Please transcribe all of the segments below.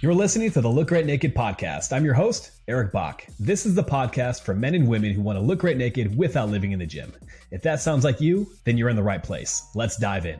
You're listening to the Look Great Naked podcast. I'm your host, Eric Bach. This is the podcast for men and women who want to look great naked without living in the gym. If that sounds like you, then you're in the right place. Let's dive in.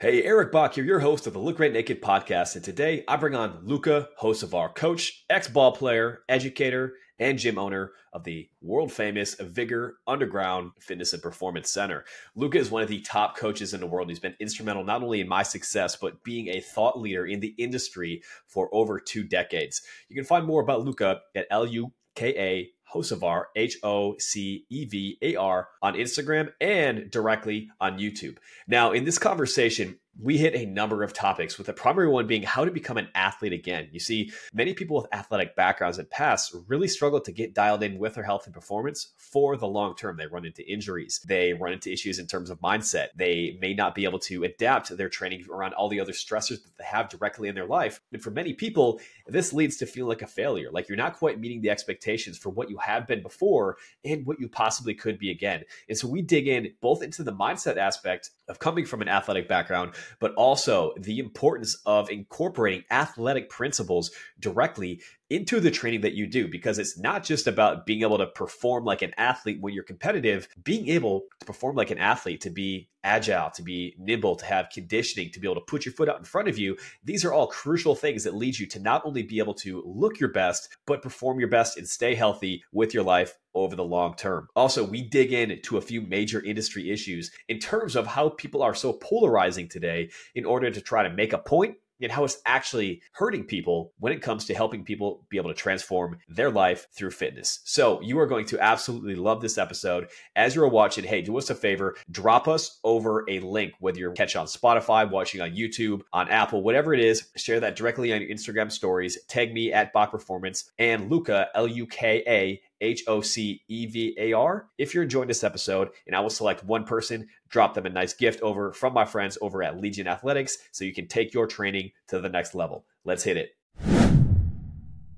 Hey, Eric Bach here, your host of the Look Great Naked podcast. And today I bring on Luka Hocevar, coach, ex ball player, educator, and gym owner of the world famous Vigor Underground Fitness and Performance Center. Luka is one of the top coaches in the world. He's been instrumental not only in my success, but being a thought leader in the industry for over two decades. You can find more about Luka at L U K A Hocevar, H O C E V A R, on Instagram and directly on YouTube. Now, in this conversation, we hit a number of topics, with the primary one being how to become an athlete again. You see, many people with athletic backgrounds and past really struggle to get dialed in with their health and performance for the long term. They run into injuries, they run into issues in terms of mindset. They may not be able to adapt their training around all the other stressors that they have directly in their life. And for many people, this leads to feeling like a failure, like you're not quite meeting the expectations for what you have been before and what you possibly could be again. And so we dig in both into the mindset aspect of coming from an athletic background but also the importance of incorporating athletic principles directly into the training that you do because it's not just about being able to perform like an athlete when you're competitive, being able to perform like an athlete, to be agile, to be nimble, to have conditioning, to be able to put your foot out in front of you. These are all crucial things that lead you to not only be able to look your best, but perform your best and stay healthy with your life over the long term. Also, we dig into a few major industry issues in terms of how people are so polarizing today in order to try to make a point and how it's actually hurting people when it comes to helping people be able to transform their life through fitness. So, you are going to absolutely love this episode. As you're watching, hey, do us a favor, drop us over a link, whether you're catching on Spotify, watching on YouTube, on Apple, whatever it is, share that directly on your Instagram stories. Tag me at Bach Performance and Luka, L U K A H O C E V A R. If you're enjoying this episode, and I will select one person, drop them a nice gift over from my friends over at Legion Athletics so you can take your training to the next level. Let's hit it.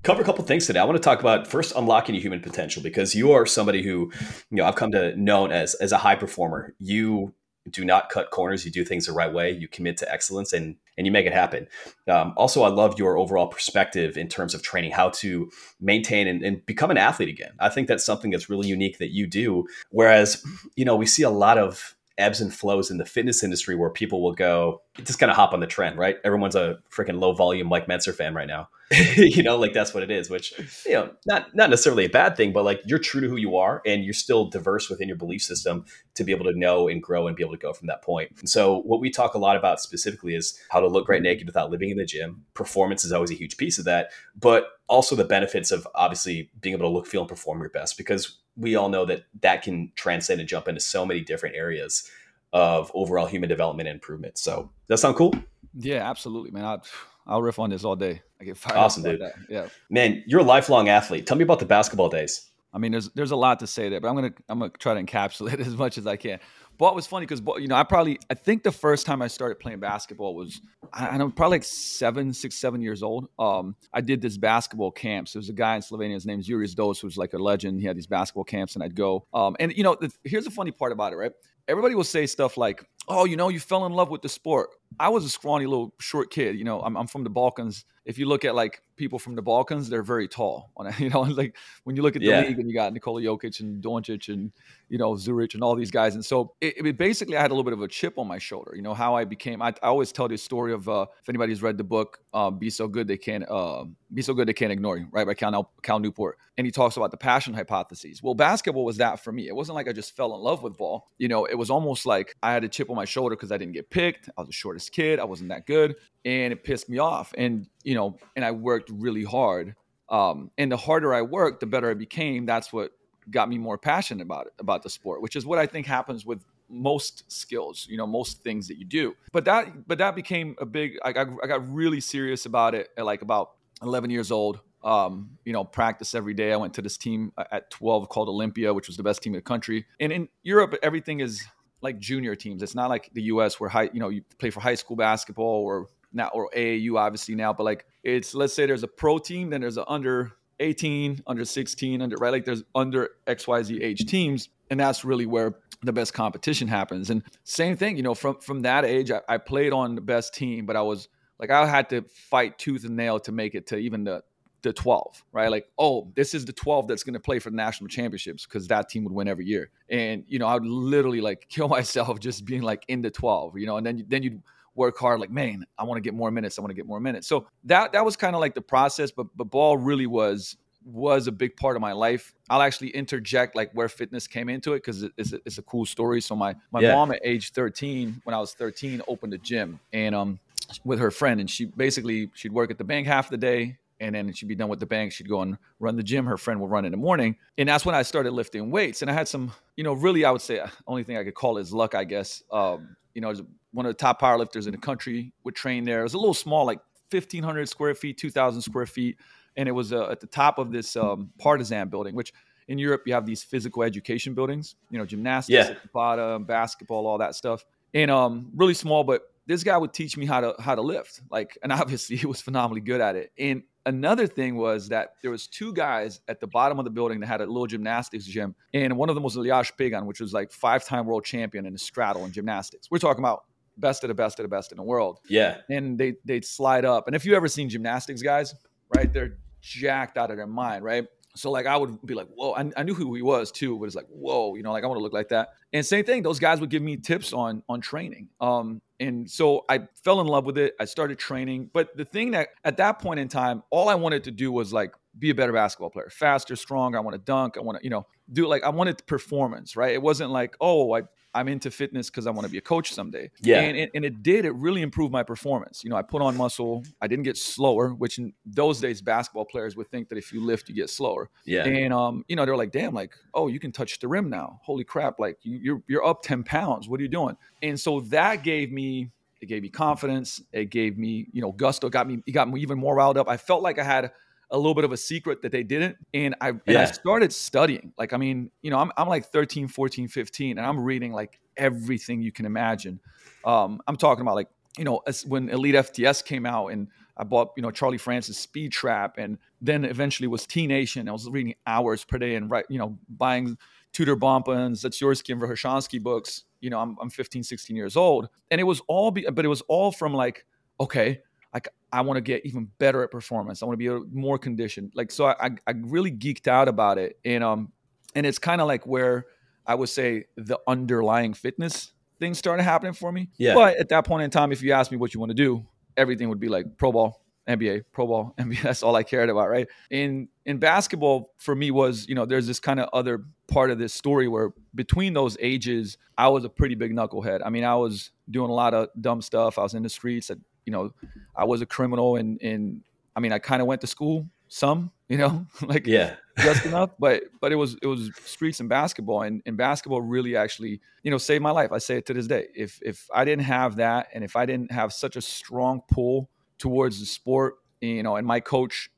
Cover a couple things today. I want to talk about first unlocking your human potential because you are somebody who, you know, I've come to known as as a high performer. You do not cut corners. You do things the right way. You commit to excellence and and you make it happen. Um, also, I love your overall perspective in terms of training, how to maintain and, and, become an athlete again. I think that's something that's really unique that you do. Whereas, you know, we see a lot of ebbs and flows in the fitness industry where people will go just kind of hop on the trend, right? Everyone's a freaking low volume Mike Mentzer fan right now. you know, like that's what it is, which you know, not not necessarily a bad thing, but like you're true to who you are and you're still diverse within your belief system to be able to know and grow and be able to go from that point. And so what we talk a lot about specifically is how to look great naked without living in the gym. Performance is always a huge piece of that, but also the benefits of obviously being able to look, feel, and perform your best because we all know that that can transcend and jump into so many different areas of overall human development and improvement. So does that sound cool? Yeah, absolutely, man. I, I'll riff on this all day. I get fired. Awesome, dude. That. Yeah, man, you're a lifelong athlete. Tell me about the basketball days. I mean, there's there's a lot to say there, but I'm gonna I'm gonna try to encapsulate as much as I can. But was funny because you know I probably I think the first time I started playing basketball was I, I'm probably like seven six seven years old. Um, I did this basketball camps. There was a guy in Slovenia. His name is Jure Zdovc, who's like a legend. He had these basketball camps, and I'd go. Um, and you know, the, here's the funny part about it, right? Everybody will say stuff like, "Oh, you know, you fell in love with the sport." I was a scrawny little short kid. You know, I'm, I'm from the Balkans. If you look at like people from the Balkans, they're very tall. You know, like when you look at the yeah. league and you got Nikola Jokic and Doncic and you know Zurich and all these guys, and so it, it, basically I had a little bit of a chip on my shoulder. You know how I became. I, I always tell this story of uh, if anybody's read the book uh, "Be So Good They Can't uh, Be So Good They Can't Ignore You," right by Cal, Cal Newport, and he talks about the passion hypotheses. Well, basketball was that for me. It wasn't like I just fell in love with ball. You know, it was almost like I had a chip on my shoulder because I didn't get picked. I was the shortest kid. I wasn't that good, and it pissed me off. And you know, and I worked really hard. Um, and the harder I worked, the better I became. That's what got me more passionate about it, about the sport, which is what I think happens with most skills, you know, most things that you do. But that, but that became a big. I got, I got really serious about it at like about 11 years old. Um, you know, practice every day. I went to this team at 12 called Olympia, which was the best team in the country. And in Europe, everything is like junior teams. It's not like the U.S. where high, you know, you play for high school basketball or now or AAU obviously now, but like it's let's say there's a pro team, then there's an under 18, under 16, under right, like there's under XYZ age teams, and that's really where the best competition happens. And same thing, you know, from from that age, I, I played on the best team, but I was Like I had to fight tooth and nail to make it to even the the 12, right? Like, oh, this is the 12 that's going to play for the national championships because that team would win every year. And you know, I would literally like kill myself just being like in the 12, you know, and then then you'd work hard like, man, I want to get more minutes. I want to get more minutes. So that that was kind of like the process, but but ball really was was a big part of my life. I'll actually interject like where fitness came into it because it's, it's, a cool story. So my my yeah. mom at age 13, when I was 13, opened a gym and um with her friend, and she basically she'd work at the bank half the day. And then she'd be done with the bank. She'd go and run the gym. Her friend would run in the morning. And that's when I started lifting weights. And I had some, you know, really, I would say, only thing I could call is luck, I guess. Um, you know, one of the top powerlifters in the country would train there. It was a little small, like 1,500 square feet, 2,000 square feet and it was uh, at the top of this um, partisan building, which in Europe you have these physical education buildings, you know, gymnastics yeah. at the bottom, basketball, all that stuff, and um, really small. But this guy would teach me how to how to lift, like, and obviously he was phenomenally good at it. And another thing was that there was two guys at the bottom of the building that had a little gymnastics gym, and one of them was Aljaž Pegan, which was like five time world champion in the straddle and gymnastics. We're talking about best of the best of the best in the world. Yeah. And they they'd slide up. And if you ever seen gymnastics guys, right? They're jacked out of their mind, right? So like I would be like, whoa, I, I knew who he was too, but it's like, whoa, you know, like I want to look like that. And same thing, those guys would give me tips on on training. Um, and so I fell in love with it. I started training, but the thing that at that point in time, all I wanted to do was like be a better basketball player, faster, stronger. I want to dunk. I want to, you know, do like I wanted performance, right? It wasn't like, oh, I I'm into fitness because I want to be a coach someday. Yeah. And, and, it did. It really improved my performance. You know, I put on muscle. I didn't get slower, which in those days, basketball players would think that if you lift, you get slower. Yeah. And, um, you know, they're like, damn, like, oh, you can touch the rim now. Holy crap. Like, you, you're, you're up 10 pounds. What are you doing? And so that gave me, it gave me confidence. It gave me, you know, gusto, got me, it got me even more riled up. I felt like I had, a little bit of a secret that they didn't. And I, yeah. and I started studying. Like, I mean, you know, I'm, I'm like 13, 14, 15, and I'm reading like everything you can imagine. Um, I'm talking about like, you know, when Elite FTS came out and I bought, you know, Charlie Francis Speed Trap and then eventually was T Nation. I was reading hours per day and right, you know, buying Tudor Bompa and Zatsiorsky and Verkhoshansky books. You know, I'm, I'm 15, 16 years old. And it was all, be, but it was all from like, okay, like I want to get even better at performance. I want to be more conditioned. Like so, I I really geeked out about it, and um, and it's kind of like where I would say the underlying fitness things started happening for me. Yeah. But at that point in time, if you asked me what you want to do, everything would be like pro ball, NBA, pro ball, NBA. That's all I cared about, right? In in basketball, for me was you know there's this kind of other part of this story where between those ages, I was a pretty big knucklehead. I mean, I was doing a lot of dumb stuff. I was in the streets. I you know, I was a criminal and and I mean I kind of went to school some, you know, like yeah, just enough. But but it was it was streets and basketball, and and basketball really actually you know saved my life. I say it to this day. If if I didn't have that, and if I didn't have such a strong pull towards the sport, you know, and my coach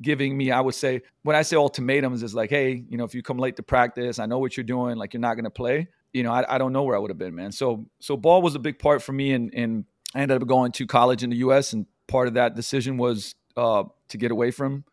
giving me, I would say, when I say ultimatums, is like, hey, you know, if you come late to practice, I know what you're doing, like you're not going to play. You know, I, I don't know where I would have been, man. So so ball was a big part for me, and and I ended up going to college in the U.S. and part of that decision was uh, to get away from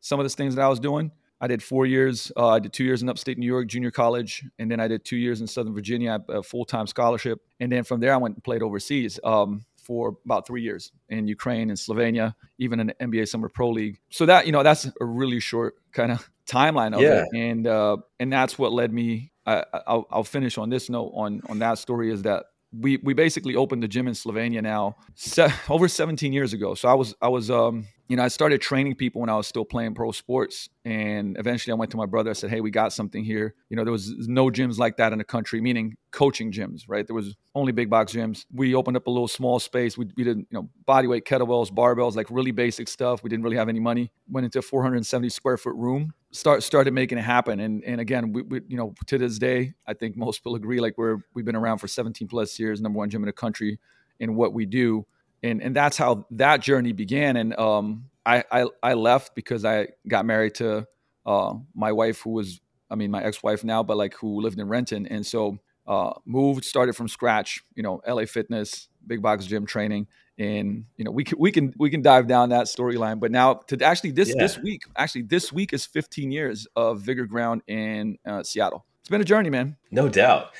some of the things that I was doing. I did four years. Uh, I did two years in upstate New York junior college, and then I did two years in Southern Virginia, a full time scholarship. And then from there, I went and played overseas um, for about three years in Ukraine and Slovenia, even in the NBA Summer Pro League. So that you know, that's a really short kind of timeline of yeah. it, and uh, and that's what led me. I, I'll, I'll finish on this note on on that story is that we we basically opened the gym in Slovenia now se- over 17 years ago. So I was I was um you know I started training people when I was still playing pro sports, and eventually I went to my brother. I said, "Hey, we got something here." You know, there was no gyms like that in the country, meaning coaching gyms, right? There was only big box gyms. We opened up a little small space. We, we did you know body weight kettlebells, barbells, like really basic stuff. We didn't really have any money. Went into a 470 square foot room start started making it happen. And and again, we, we, you know to this day, I think most people agree like we're we've been around for 17 plus years, number one gym in the country in what we do, and and that's how that journey began. And um, I I, I left because I got married to uh, my wife, who was I mean my ex wife now, but like who lived in Renton, and so uh, moved started from scratch. You know, LA Fitness, big box gym training and you know we can we can we can dive down that storyline but now to actually this yeah. this week actually this week is 15 years of vigor ground in uh, seattle it's been a journey man no doubt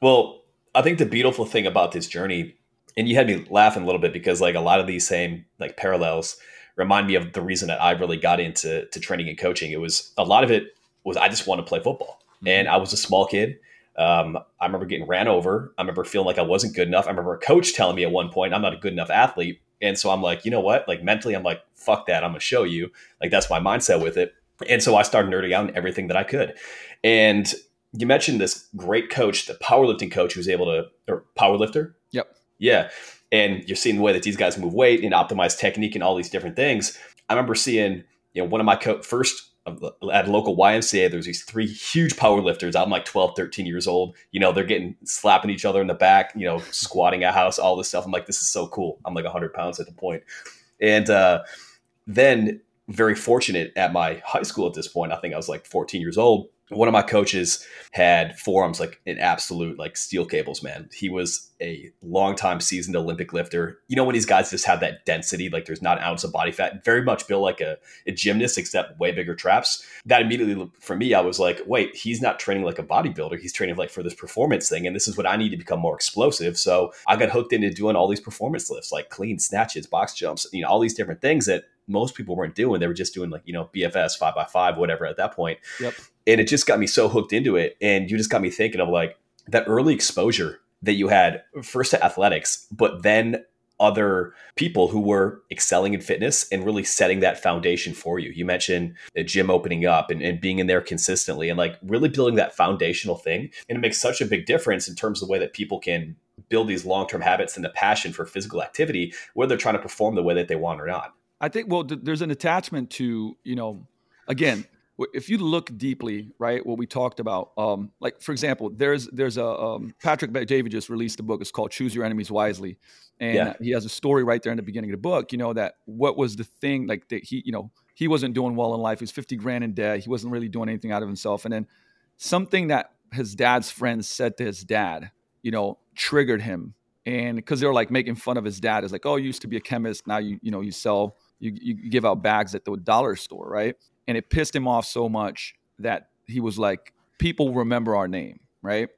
well i think the beautiful thing about this journey and you had me laughing a little bit because like a lot of these same like parallels remind me of the reason that I really got into to training and coaching. It was a lot of it was I just want to play football, mm-hmm. and I was a small kid. Um, I remember getting ran over. I remember feeling like I wasn't good enough. I remember a coach telling me at one point I'm not a good enough athlete, and so I'm like, you know what? Like mentally, I'm like, fuck that. I'm gonna show you. Like that's my mindset with it. And so I started nerding out on everything that I could. And you mentioned this great coach, the powerlifting coach who was able to, or powerlifter. Yep. Yeah. And you're seeing the way that these guys move weight and optimize technique and all these different things. I remember seeing, you know, one of my co- first at local YMCA, there's these three huge power lifters. I'm like 12, 13 years old. You know, they're getting slapping each other in the back, you know, squatting a house, all this stuff. I'm like, this is so cool. I'm like 100 pounds at the point. And uh, then, very fortunate at my high school at this point, I think I was like 14 years old one of my coaches had forearms like an absolute like steel cables man. He was a long time seasoned olympic lifter. You know when these guys just have that density like there's not an ounce of body fat? Very much built like a, a gymnast except way bigger traps. That immediately for me i was like wait he's not training like a bodybuilder. He's training like for this performance thing and this is what i need to become more explosive. So i got hooked into doing all these performance lifts like clean snatches box jumps you know all these different things that most people weren't doing. They were just doing like, you know, BFS five by five, whatever at that point. Yep. And it just got me so hooked into it. And you just got me thinking of like that early exposure that you had first to athletics, but then other people who were excelling in fitness and really setting that foundation for you. You mentioned a gym opening up and, and, being in there consistently and like really building that foundational thing. And it makes such a big difference in terms of the way that people can build these long term habits and the passion for physical activity, whether they're trying to perform the way that they want or not. I think well, th- there's an attachment to you know, again, if you look deeply, right, what we talked about, um, like for example, there's there's a um, Patrick Bet-David just released a book. It's called Choose Your Enemies Wisely, and yeah. he has a story right there in the beginning of the book. You know that what was the thing like that he you know he wasn't doing well in life. He was 50 grand in debt. He wasn't really doing anything out of himself, and then something that his dad's friends said to his dad, you know, triggered him and because they were like making fun of his dad is like oh you used to be a chemist now you you know you sell you, you give out bags at the dollar store, right? And it pissed him off so much that he was like, people remember our name, right?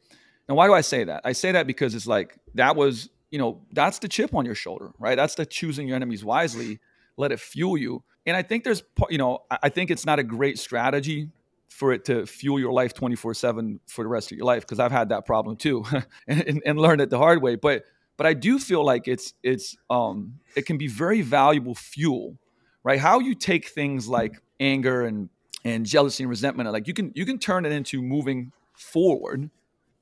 And why do I say that? I say that because it's like that was, you know, that's the chip on your shoulder, right? That's the choosing your enemies wisely. Let it fuel you. And I think there's, you know, I think it's not a great strategy for it to fuel your life 24 7 for the rest of your life because I've had that problem too and, and learned it the hard way. But but I do feel like it's it's um it can be very valuable fuel, right? How you take things like anger and and jealousy and resentment, like you can you can turn it into moving forward,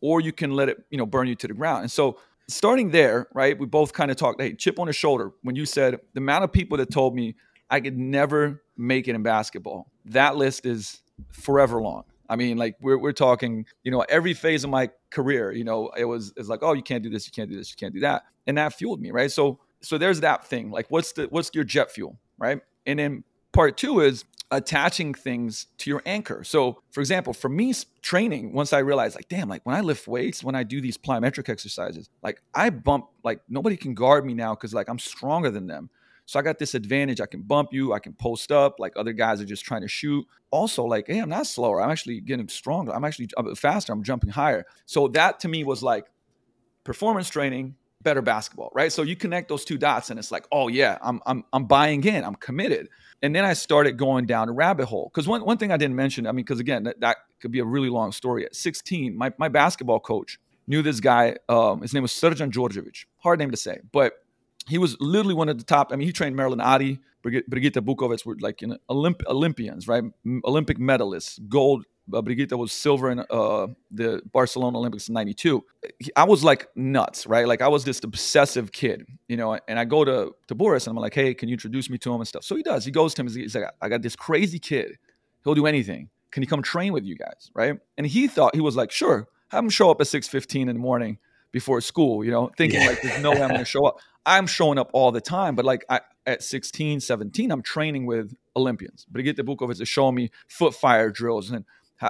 or you can let it you know burn you to the ground. And so starting there, right? We both kind of talked. Hey, chip on the shoulder when you said the amount of people that told me I could never make it in basketball. That list is forever long. I mean, like we're we're talking, you know, every phase of my career, you know, it was it's like, oh, you can't do this, you can't do this, you can't do that, and that fueled me, right? So so there's that thing. Like, what's the what's your jet fuel, right? And then part two is attaching things to your anchor. So, for example, for me, training, once I realized, like, damn, like when I lift weights, when I do these plyometric exercises, like I bump, like nobody can guard me now because like I'm stronger than them. So I got this advantage. I can bump you. I can post up. Like other guys are just trying to shoot. Also, like, hey, I'm not slower. I'm actually getting stronger. I'm actually faster. I'm jumping higher. So that to me was like performance training, better basketball, right? So you connect those two dots, and it's like, oh yeah, I'm I'm I'm buying in. I'm committed. And then I started going down a rabbit hole. Because one, one thing I didn't mention, I mean, because again, that, that could be a really long story. At 16, my, my basketball coach knew this guy. Um, his name was Srđan Djordjevic. Hard name to say, but he was literally one of the top. I mean, he trained Merlene Ottey, Brigita Bukovec were like you know, Olymp- Olympians, right? Olympic medalists, gold. Uh, Brigita was silver in uh, the Barcelona Olympics in '92. I was like nuts, right? Like I was this obsessive kid, you know. And I go to to Boris and I'm like, "Hey, can you introduce me to him and stuff?" So he does. He goes to him. He's like, "I got this crazy kid. He'll do anything. Can he come train with you guys?" Right? And he thought he was like, "Sure, have him show up at 6:15 in the morning." before school, you know, thinking yeah. like there's no way I'm going to show up. I'm showing up all the time, but like I, at 16, 17, I'm training with Olympians. Brigita Bukovec is showing me foot fire drills and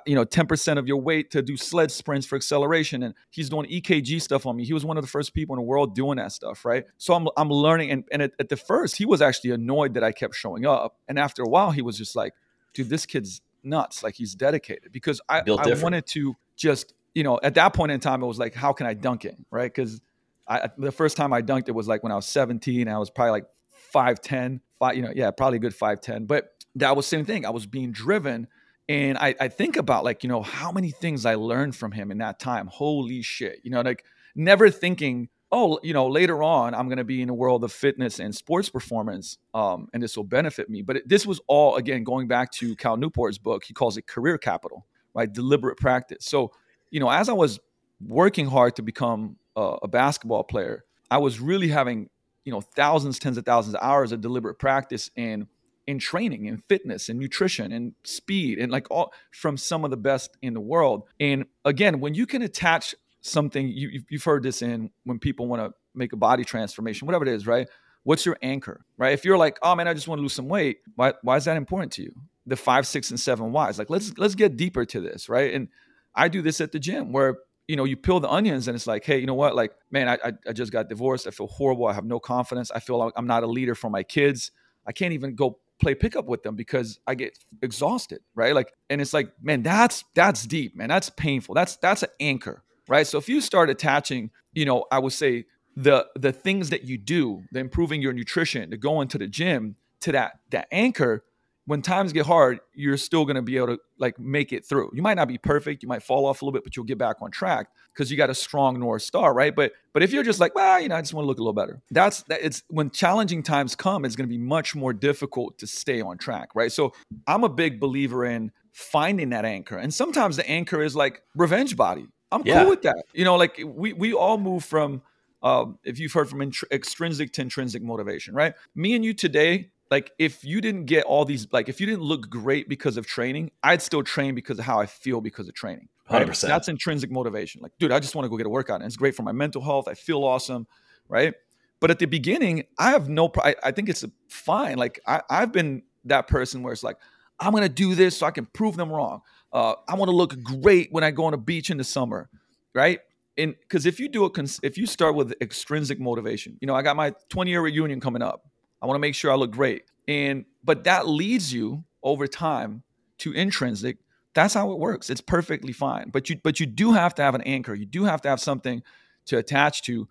you know 10% of your weight to do sled sprints for acceleration and he's doing ekg stuff on me. He was one of the first people in the world doing that stuff right? So i'm, I'm learning and, and at, at the first he was actually annoyed that i kept showing up and after a while he was just like dude this kid's nuts. Like he's dedicated. Because i, I wanted to just you know, at that point in time, it was like, how can I dunk it, right? Because I, the first time I dunked it was like when I was 17. I was probably like 5'10, five, you know, yeah, probably a good 5'10. But that was the same thing. I was being driven. And I, I think about like, you know, how many things I learned from him in that time. Holy shit. You know, like never thinking, oh, you know, later on I'm going to be in a world of fitness and sports performance, um, and this will benefit me. But it, this was all again going back to Cal Newport's book. He calls it career capital, right? Deliberate practice. So, you know, as I was working hard to become a, basketball player, I was really having you know thousands, tens of thousands of hours of deliberate practice and in training and fitness and nutrition and speed and like all from some of the best in the world. And again, when you can attach something, you, you've heard this in when people want to make a body transformation, whatever it is, right? What's your anchor, right? If you're like, oh man, I just want to lose some weight, why, why is that important to you? The five, six, and seven whys. Like let's let's get deeper to this, right? And I do this at the gym where you know you peel the onions and it's like, hey, you know what? Like, man, I I just got divorced. I feel horrible. I have no confidence. I feel like I'm not a leader for my kids. I can't even go play pickup with them because I get exhausted, right? Like, and it's like, man, that's that's deep, man. That's painful. That's that's an anchor, right? So if you start attaching, you know, I would say the the things that you do, the improving your nutrition, the going to the gym, to that that anchor, when times get hard, you're still going to be able to like make it through. You might not be perfect, you might fall off a little bit, but you'll get back on track because you got a strong north star, right? But but if you're just like, well, you know, I just want to look a little better. That's that. It's when challenging times come, it's going to be much more difficult to stay on track, right? So I'm a big believer in finding that anchor, and sometimes the anchor is like revenge body. I'm yeah. cool with that. You know, like we we all move from. Um, if you've heard from int- extrinsic to intrinsic motivation, right? Me and you today like if you didn't get all these like if you didn't look great because of training i'd still train because of how i feel because of training right? 100% that's intrinsic motivation. Like dude i just want to go get a workout and it's great for my mental health. I feel awesome right? But at the beginning i have no i, I think it's fine. Like I, i've been that person where it's like i'm to do this so i can prove them wrong. Uh, i want to look great when i go on a beach in the summer right? And because if you do it if you start with extrinsic motivation you know i got my 20 year reunion coming up I want to make sure I look great. And but that leads you over time to intrinsic. That's how it works. It's perfectly fine. But you but you do have to have an anchor. You do have to have something to attach to.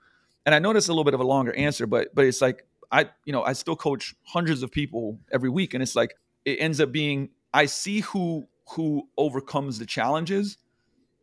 And I know that's a little bit of a longer answer, but but it's like I you know I still coach hundreds of people every week, and it's like it ends up being I see who who overcomes the challenges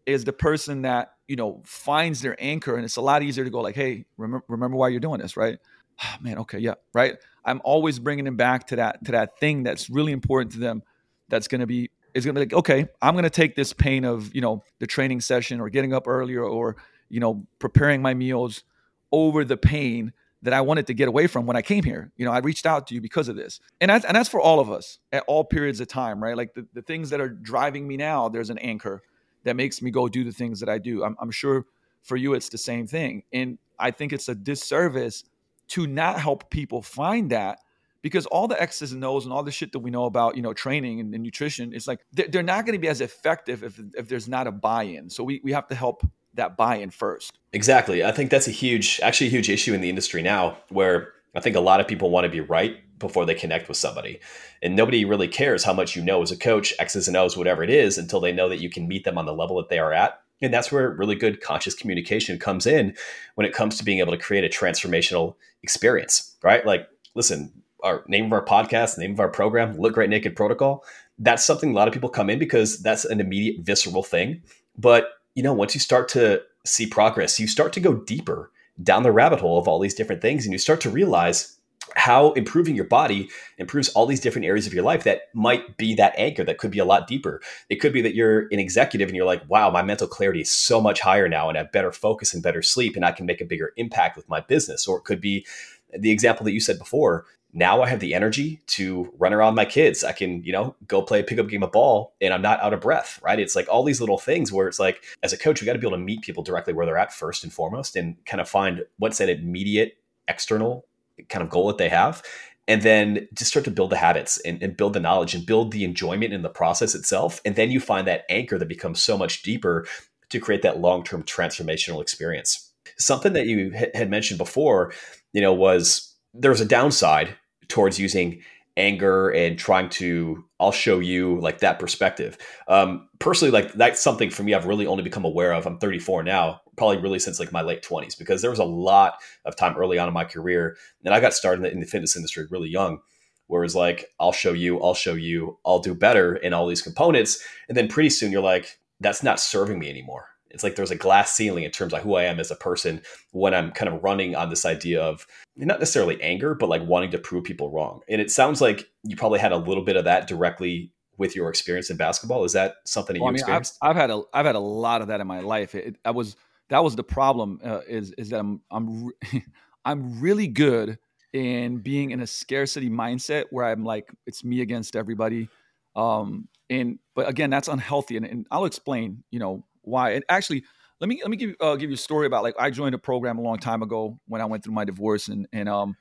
is the person that you know finds their anchor, and it's a lot easier to go like, hey, remember remember why you're doing this, right? Oh, man, okay, yeah, right. I'm always bringing them back to that to that thing that's really important to them. That's going to be it's going to be like, okay, I'm going to take this pain of you know the training session or getting up earlier or you know preparing my meals over the pain that I wanted to get away from when I came here. You know, I reached out to you because of this. And that's, and that's for all of us at all periods of time, right? Like the, the things that are driving me now, there's an anchor that makes me go do the things that I do. I'm, I'm sure for you, it's the same thing. And I think it's a disservice to not help people find that because all the X's and O's and all the shit that we know about, you know, training and, and nutrition, it's like they're, not going to be as effective if, if there's not a buy-in. So we, we have to help that buy-in first. Exactly. I think that's a huge, actually a huge issue in the industry now where I think a lot of people want to be right before they connect with somebody. And nobody really cares how much you know as a coach, X's and O's, whatever it is, until they know that you can meet them on the level that they are at. And that's where really good conscious communication comes in when it comes to being able to create a transformational experience, right? Like, listen, our name of our podcast, name of our program, Look Great Naked Protocol. That's something a lot of people come in because that's an immediate visceral thing. But, you know, once you start to see progress, you start to go deeper down the rabbit hole of all these different things and you start to realize how improving your body improves all these different areas of your life that might be that anchor that could be a lot deeper. It could be that you're an executive and you're like, wow, my mental clarity is so much higher now and I have better focus and better sleep and I can make a bigger impact with my business. Or it could be the example that you said before. Now I have the energy to run around my kids. I can, you know, go play a pickup game of ball and I'm not out of breath, right? It's like all these little things where it's like, as a coach, we got to be able to meet people directly where they're at first and foremost and kind of find what's that immediate external kind of goal that they have and then just start to build the habits and, and, build the knowledge and build the enjoyment in the process itself. And then you find that anchor that becomes so much deeper to create that long-term transformational experience. Something that you had mentioned before you know was there was a downside towards using anger and trying to I'll show you like that perspective. Um, personally, like that's something for me I've really only become aware of. I'm 34 now, probably really since like my late 20s because there was a lot of time early on in my career, and I got started in the fitness industry really young. Whereas like I'll show you, I'll show you, I'll do better in all these components, and then pretty soon you're like, that's not serving me anymore. It's like there's a glass ceiling in terms of who I am as a person when I'm kind of running on this idea of not necessarily anger, but like wanting to prove people wrong. And it sounds like you probably had a little bit of that directly with your experience in basketball. Is that something that well, you I mean, experienced? I've, I've, had a I've had a lot of that in my life. It, I was that was the problem uh, is is that I'm I'm I'm really good in being in a scarcity mindset where I'm like it's me against everybody. Um, and but again, that's unhealthy, and, and I'll explain. You know why. And actually, let me let me give uh, give you a story about like I joined a program a long time ago when I went through my divorce and and um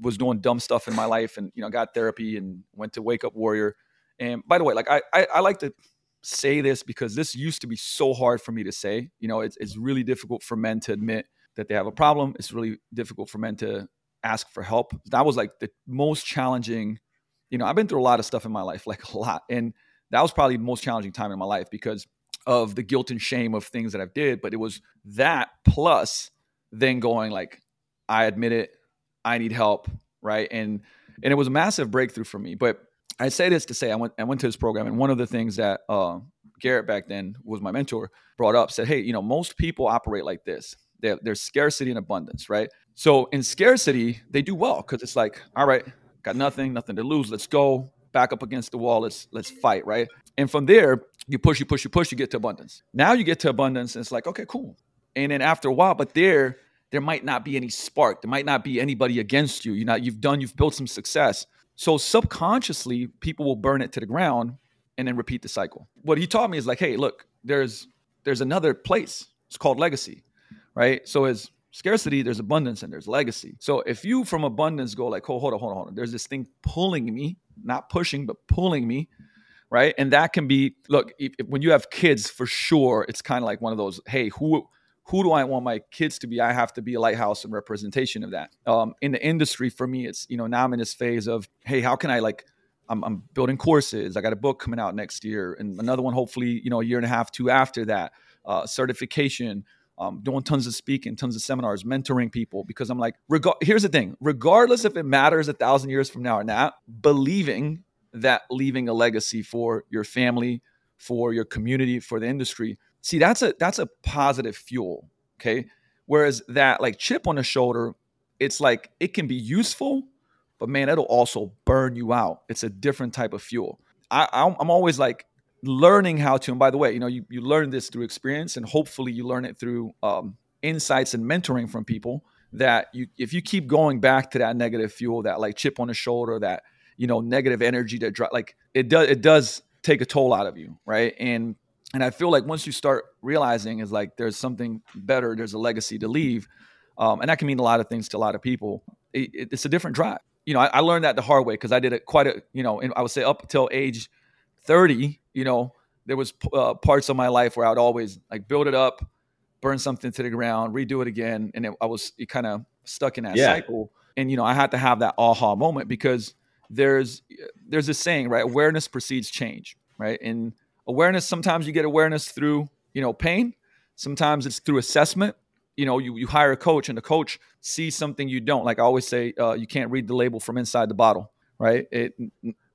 was doing dumb stuff in my life and you know got therapy and went to Wake Up Warrior. And by the way, like I I, I like to say this because this used to be so hard for me to say. You know, it's it's really difficult for men to admit that they have a problem. It's really difficult for men to ask for help. That was like the most challenging. You know, I've been through a lot of stuff in my life, like a lot, and that was probably the most challenging time in my life because of the guilt and shame of things that I've did, but it was that plus then going like, I admit it, I need help, right? And and it was a massive breakthrough for me. But I say this to say I went I went to this program, and one of the things that uh, Garrett back then was my mentor brought up said, hey, you know, most people operate like this. there's scarcity and abundance, right? So in scarcity, they do well because it's like, all right, got nothing, nothing to lose. Let's go back up against the wall. Let's let's fight, right? And from there, you push, you push, you push, you get to abundance. Now you get to abundance, and it's like, okay, cool. And then after a while, but there, there might not be any spark. There might not be anybody against you. You know, you've done, you've built some success. So subconsciously, people will burn it to the ground and then repeat the cycle. What he taught me is like, hey, look, there's there's another place. It's called legacy, right? So as scarcity, there's abundance and there's legacy. So if you from abundance go like, oh, hold on, hold on, hold on. There's this thing pulling me, not pushing, but pulling me right? And that can be look if, if, when you have kids, for sure, it's kind of like one of those. Hey, who who do I want my kids to be? I have to be a lighthouse and representation of that. Um, in the industry, for me, it's you know now I'm in this phase of hey, how can I like I'm, I'm building courses. I got a book coming out next year, and another one hopefully you know a year and a half, two after that. Uh, certification. Um, doing tons of speaking, tons of seminars, mentoring people because I'm like, reg- here's the thing: regardless if it matters a thousand years from now or not, believing that leaving a legacy for your family, for your community, for the industry. See, that's a that's a positive fuel. Okay. Whereas that like chip on the shoulder, it's like it can be useful, but man, it'll also burn you out. It's a different type of fuel. I, I'm always like learning how to. And by the way, you know, you, you learn this through experience, and hopefully you learn it through um, insights and mentoring from people. That you, if you keep going back to that negative fuel, that like chip on the shoulder, that you know negative energy that drive like it does it does take a toll out of you right? And and i feel like once you start realizing is like there's something better there's a legacy to leave um, and that can mean a lot of things to a lot of people it, it's a different drive. You know I, I learned that the hard way because i did it quite a you know and i would say up until age 30 you know there was uh, parts of my life where i would always like build it up burn something to the ground redo it again and it, i was kind of stuck in that yeah. cycle. And you know i had to have that aha moment because there's there's a saying right? Awareness precedes change right? And awareness sometimes you get awareness through you know pain. Sometimes it's through assessment. You know you, you hire a coach and the coach sees something you don't. Like i always say uh, you can't read the label from inside the bottle right? It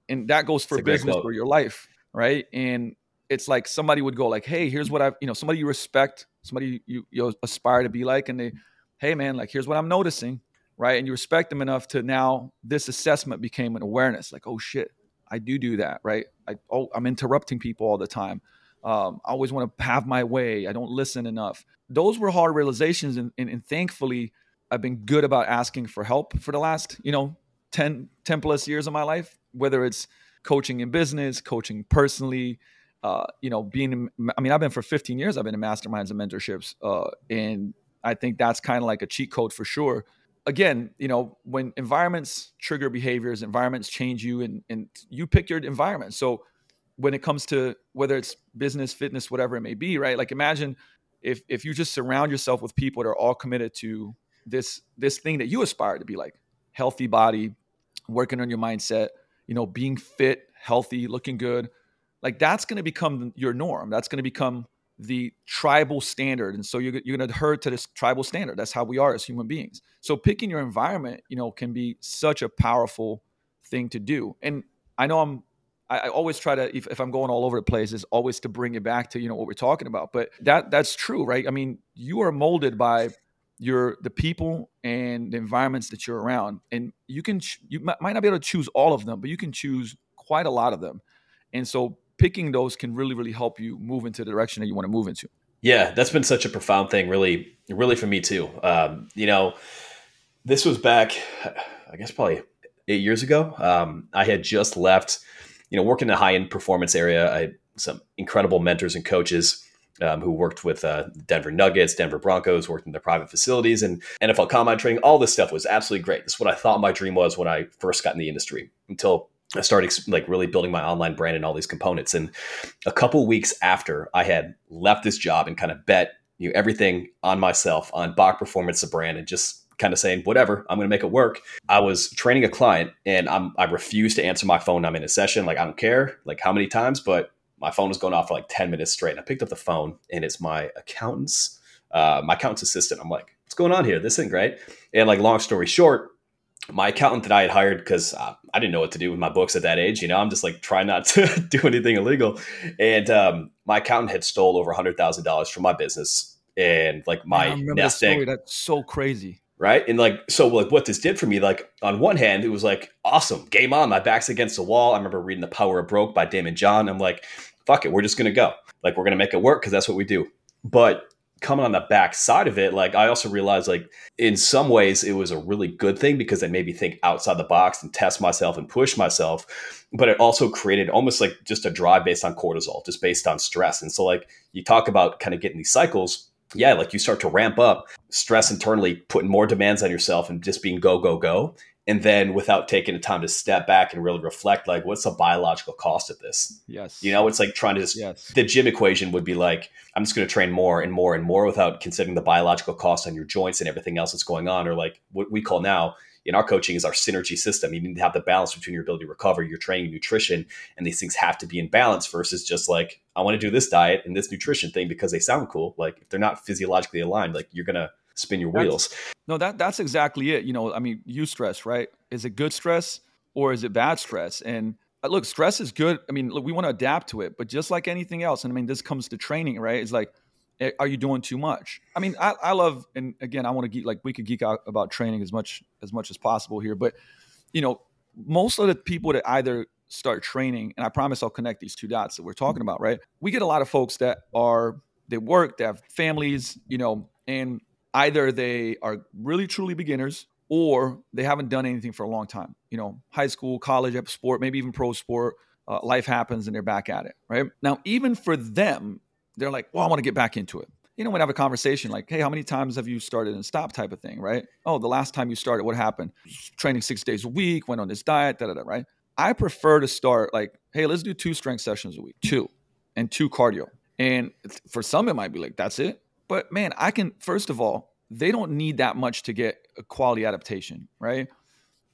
and that goes for business for your life right? And it's like somebody would go like hey here's what i've you know somebody you respect somebody you, you aspire to be like and they hey man like here's what i'm noticing right? And you respect them enough to now this assessment became an awareness, like, oh shit, I do do that, right? I oh, I'm interrupting people all the time. Um, I always want to have my way. I don't listen enough. Those were hard realizations, and, and, and thankfully, I've been good about asking for help for the last, you know, 10, 10 plus years of my life, whether it's coaching in business, coaching personally, uh, you know, being, I mean, I've been for 15 years, I've been in masterminds and mentorships. Uh, and I think that's kind of like a cheat code for sure again, you know, when environments trigger behaviors, environments change you and, and you pick your environment. So when it comes to whether it's business, fitness, whatever it may be, right? Like imagine if if you just surround yourself with people that are all committed to this this thing that you aspire to be like, healthy body, working on your mindset, you know, being fit, healthy, looking good, like that's going to become your norm. That's going to become the tribal standard. And so you're, you're going to adhere to this tribal standard. That's how we are as human beings. So picking your environment, you know, can be such a powerful thing to do. And I know I'm I, I always try to if, if, I'm going all over the place is always to bring it back to you know what we're talking about. But that that's true, right? I mean, you are molded by your the people and the environments that you're around, and you can you might not be able to choose all of them, but you can choose quite a lot of them. And so picking those can really really help you move into the direction that you want to move into. Yeah, that's been such a profound thing, really, really for me too. Um, you know, this was back, I guess, probably eight years ago. Um, I had just left you know, working in a high end performance area, I had some incredible mentors and coaches um, who worked with uh, Denver Nuggets, Denver Broncos, worked in their private facilities, and NFL combine training. All this stuff was absolutely great. This is what I thought my dream was when I first got in the industry. Until I started like really building my online brand and all these components. And a couple weeks after I had left this job and kind of bet you know, everything on myself, on Bach Performance, the brand, and just kind of saying, whatever, I'm going to make it work. I was training a client and I'm, I refuse to answer my phone. I'm in a session. Like, I don't care like how many times, but my phone was going off for like 10 minutes straight. And I picked up the phone and it's my accountant's, uh, my accountant's assistant. I'm like, what's going on here? This isn't great. And like, long story short, my accountant that I had hired because uh, I didn't know what to do with my books at that age. You know, I'm just like trying not to do anything illegal. And um, my accountant had stole over a hundred thousand dollars from my business and like my nest egg. That's so crazy. Right? And like so like what this did for me like on one hand it was like awesome. Game on. My back's against the wall. I remember reading the power of broke by Daymond John. I'm like fuck it. We're just gonna go. Like we're gonna make it work because that's what we do. But coming on the back side of it like i also realized like in some ways it was a really good thing because it made me think outside the box and test myself and push myself but it also created almost like just a drive based on cortisol just based on stress and so like you talk about kind of getting these cycles yeah, like you start to ramp up stress internally, putting more demands on yourself and just being go, go, go. And then without taking the time to step back and really reflect, like, what's the biological cost of this? Yes. You know, it's like trying to just, yes. the gym equation would be like, I'm just going to train more and more and more without considering the biological cost on your joints and everything else that's going on, or like what we call now in our coaching is our synergy system. You need to have the balance between your ability to recover, your training, nutrition, and these things have to be in balance versus just like, I want to do this diet and this nutrition thing because they sound cool. Like if they're not physiologically aligned, like you're gonna spin your wheels. no, that that's exactly it. You know, I mean, you stress, right? Is it good stress or is it bad stress? And uh, look, stress is good. I mean, look, we want to adapt to it, but just like anything else, and I mean, this comes to training, right? It's like Eh, are you doing too much? I mean, I, I love, and again, I want to geek like we could geek out about training as much as much as possible here, but you know, most of the people that either start training, and I promise I'll connect these two dots that we're talking about, right? We get a lot of folks that are they work, they have families, you know, and either they are really truly beginners or they haven't done anything for a long time. You know, high school, college, sport, maybe even pro sport. Uh, life happens and they're back at it, right? Now, even for them, they're like, well, I want to get back into it. You know, we have a conversation like, hey, how many times have you started and stopped type of thing, right? Oh, the last time you started, what happened? Training six days a week, went on this diet, da da da, right? I prefer to start like, hey, let's do two strength sessions a week, two, and two cardio. And for some, it might be like, that's it. But man, I can, first of all, they don't need that much to get a quality adaptation, right?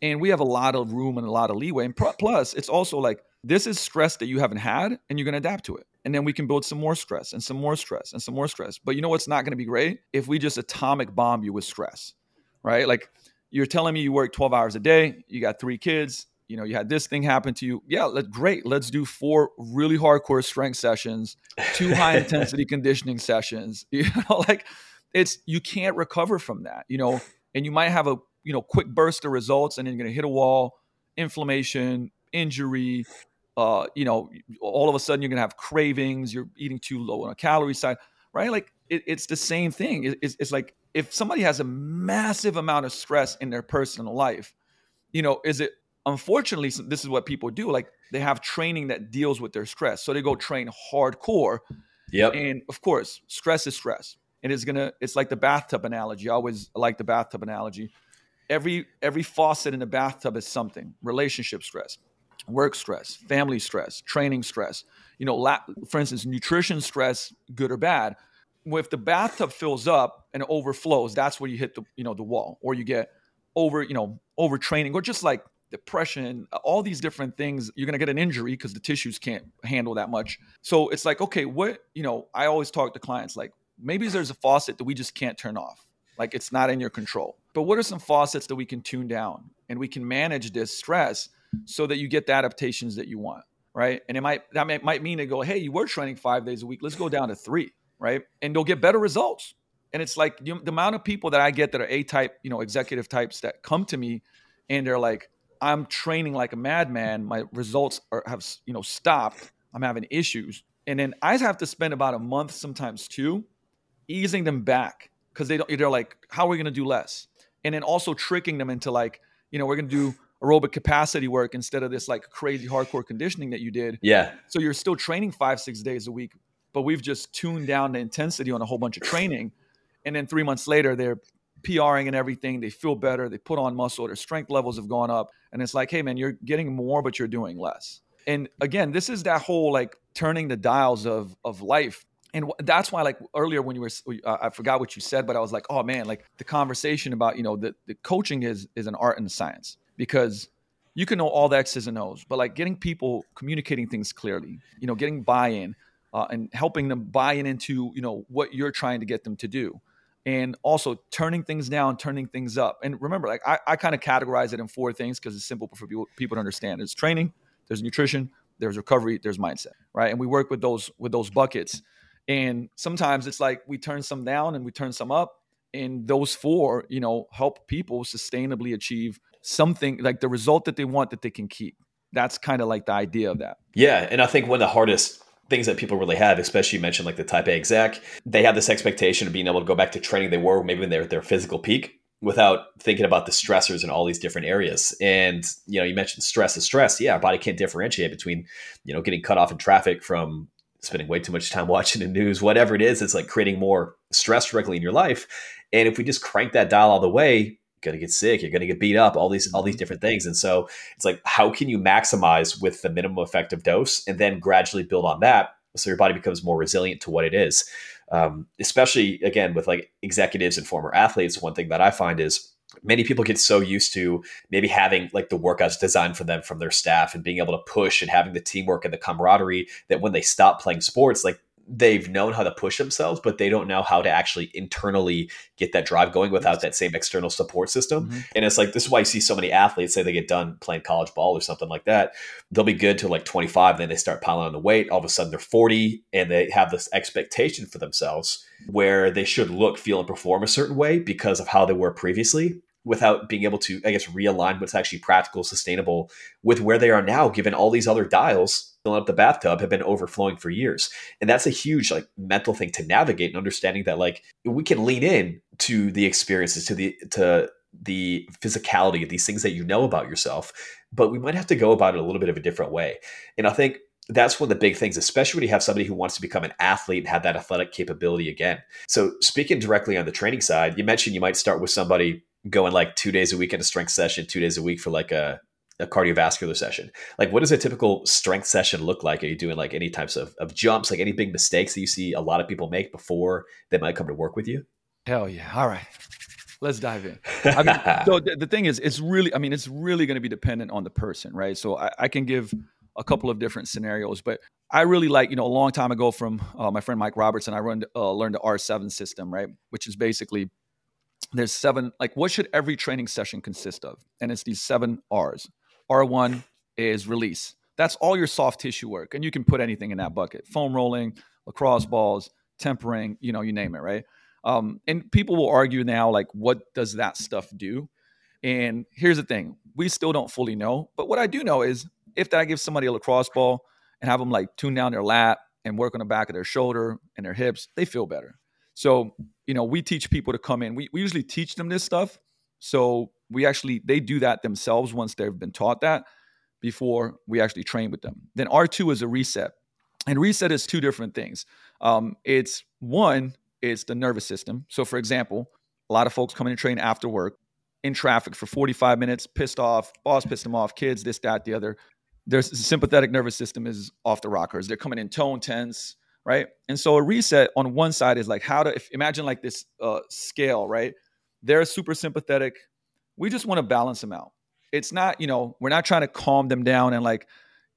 And we have a lot of room and a lot of leeway. And plus, it's also like, this is stress that you haven't had, and you're going to adapt to it and then we can build some more stress and some more stress and some more stress. But you know what's not going to be great? If we just atomic bomb you with stress, right? Like you're telling me you work 12 hours a day, you got three kids, you know, you had this thing happen to you. Yeah, let, great. Let's do four really hardcore strength sessions, two high intensity conditioning sessions. You know, like it's you can't recover from that, you know, and you might have a, you know, quick burst of results and then you're going to hit a wall, inflammation, injury, uh, you know, all of a sudden you're going to have cravings. You're eating too low on a calorie side, right? Like it, it's the same thing. It, it's, it's like if somebody has a massive amount of stress in their personal life, you know, is it unfortunately this is what people do? Like they have training that deals with their stress, so they go train hardcore. Yep. And of course, stress is stress. And It is gonna. It's like the bathtub analogy. I always like the bathtub analogy. Every every faucet in the bathtub is something. Relationship stress, work stress, family stress, training stress. You know, for instance, nutrition stress, good or bad. If the bathtub fills up and overflows, that's where you hit the you know the wall, or you get over you know overtraining, or just like depression, all these different things. You're going to get an injury because the tissues can't handle that much. So it's like, okay, what, you know, I always talk to clients like, maybe there's a faucet that we just can't turn off. Like it's not in your control. But what are some faucets that we can tune down and we can manage this stress so that you get the adaptations that you want? Right. And it might, that might, might mean they go, hey, you were training five days a week. Let's go down to three. Right. And they'll get better results. And it's like the amount of people that I get that are A type, you know, executive types that come to me and they're like, I'm training like a madman. My results are, have, you know, stopped. I'm having issues. And then I have to spend about a month, sometimes two, easing them back because they don't, they're like, how are we going to do less? And then also tricking them into like, you know, we're going to do aerobic capacity work instead of this like crazy hardcore conditioning that you did. Yeah. So you're still training five, six days a week, but we've just tuned down the intensity on a whole bunch of training. And then three months later, they're PRing and everything. They feel better. They put on muscle. Their strength levels have gone up. And it's like, hey, man, you're getting more, but you're doing less. And again, this is that whole like turning the dials of of life. And that's why, like earlier when you were, uh, I forgot what you said, but I was like, oh man, like the conversation about you know the the coaching is is an art and science because you can know all the X's and O's, but like getting people communicating things clearly, you know, getting buy-in uh, and helping them buy in into you know what you're trying to get them to do and also turning things down, turning things up. And remember, like I, I kind of categorize it in four things because it's simple for people, people to understand. There's training, there's nutrition, there's recovery, there's mindset, right? And we work with those with those buckets. And sometimes it's like we turn some down and we turn some up. And those four, you know, help people sustainably achieve something like the result that they want that they can keep. That's kind of like the idea of that. Yeah. And I think one of the hardest things that people really have, especially you mentioned like the type A exec, they have this expectation of being able to go back to training they were maybe when they were at their physical peak without thinking about the stressors in all these different areas. And, you know, you mentioned stress is stress. Yeah, our body can't differentiate between, you know, getting cut off in traffic from spending way too much time watching the news, whatever it is, it's like creating more stress directly in your life. And if we just crank that dial all the way, going to get sick you're going to get beat up all these all these mm-hmm. different things and so it's like how can you maximize with the minimum effective dose and then gradually build on that so your body becomes more resilient to what it is um, especially again with like executives and former athletes one thing that i find is many people get so used to maybe having like the workouts designed for them from their staff and being able to push and having the teamwork and the camaraderie that when they stop playing sports like they've known how to push themselves, but they don't know how to actually internally get that drive going without that same external support system. Mm-hmm. And it's like this is why you see so many athletes say they get done playing college ball or something like that. They'll be good to like 25, then they start piling on the weight. All of a sudden they're 40 and they have this expectation for themselves where they should look, feel, and perform a certain way because of how they were previously without being able to, I guess, realign what's actually practical, sustainable with where they are now, given all these other dials filling up the bathtub have been overflowing for years. And that's a huge like mental thing to navigate and understanding that like we can lean in to the experiences, to the to the physicality of these things that you know about yourself, but we might have to go about it a little bit of a different way. And I think that's one of the big things, especially when you have somebody who wants to become an athlete and have that athletic capability again. So, speaking directly on the training side, you mentioned you might start with somebody going like two days a week in a strength session, two days a week for like a, a cardiovascular session. Like, what does a typical strength session look like? Are you doing like any types of, of jumps, like any big mistakes that you see a lot of people make before they might come to work with you? Hell yeah. All right. Let's dive in. I mean, so the, the, thing is, it's really, I mean, it's really going to be dependent on the person, right? So I, I, can give a couple of different scenarios, but I really like, you know, a long time ago from uh, my friend Mike Robertson, I run, uh, learned the R7 system, right? Which is basically there's seven like what should every training session consist of? And it's these seven r's. R1 is release. That's all your soft tissue work and you can put anything in that bucket. Foam rolling lacrosse balls tempering you know you name it right? Um, and people will argue now like what does that stuff do? And here's the thing we still don't fully know but what i do know is if i give somebody a lacrosse ball and have them like tune down their lat and work on the back of their shoulder and their hips they feel better so, you know, we teach people to come in. We, we usually teach them this stuff. So we actually, they do that themselves once they've been taught that before we actually train with them. Then R2 is a reset. And reset is two different things. Um, it's one, it's the nervous system. So, for example, a lot of folks come in and train after work in traffic for 45 minutes, pissed off, boss pissed them off, kids, this, that, the other. Their sympathetic nervous system is off the rockers. They're coming in tone tense, right? And so a reset on one side is like how to if, imagine like this uh, scale, right? They're super sympathetic. We just want to balance them out. it's not, you know, we're not trying to calm them down and like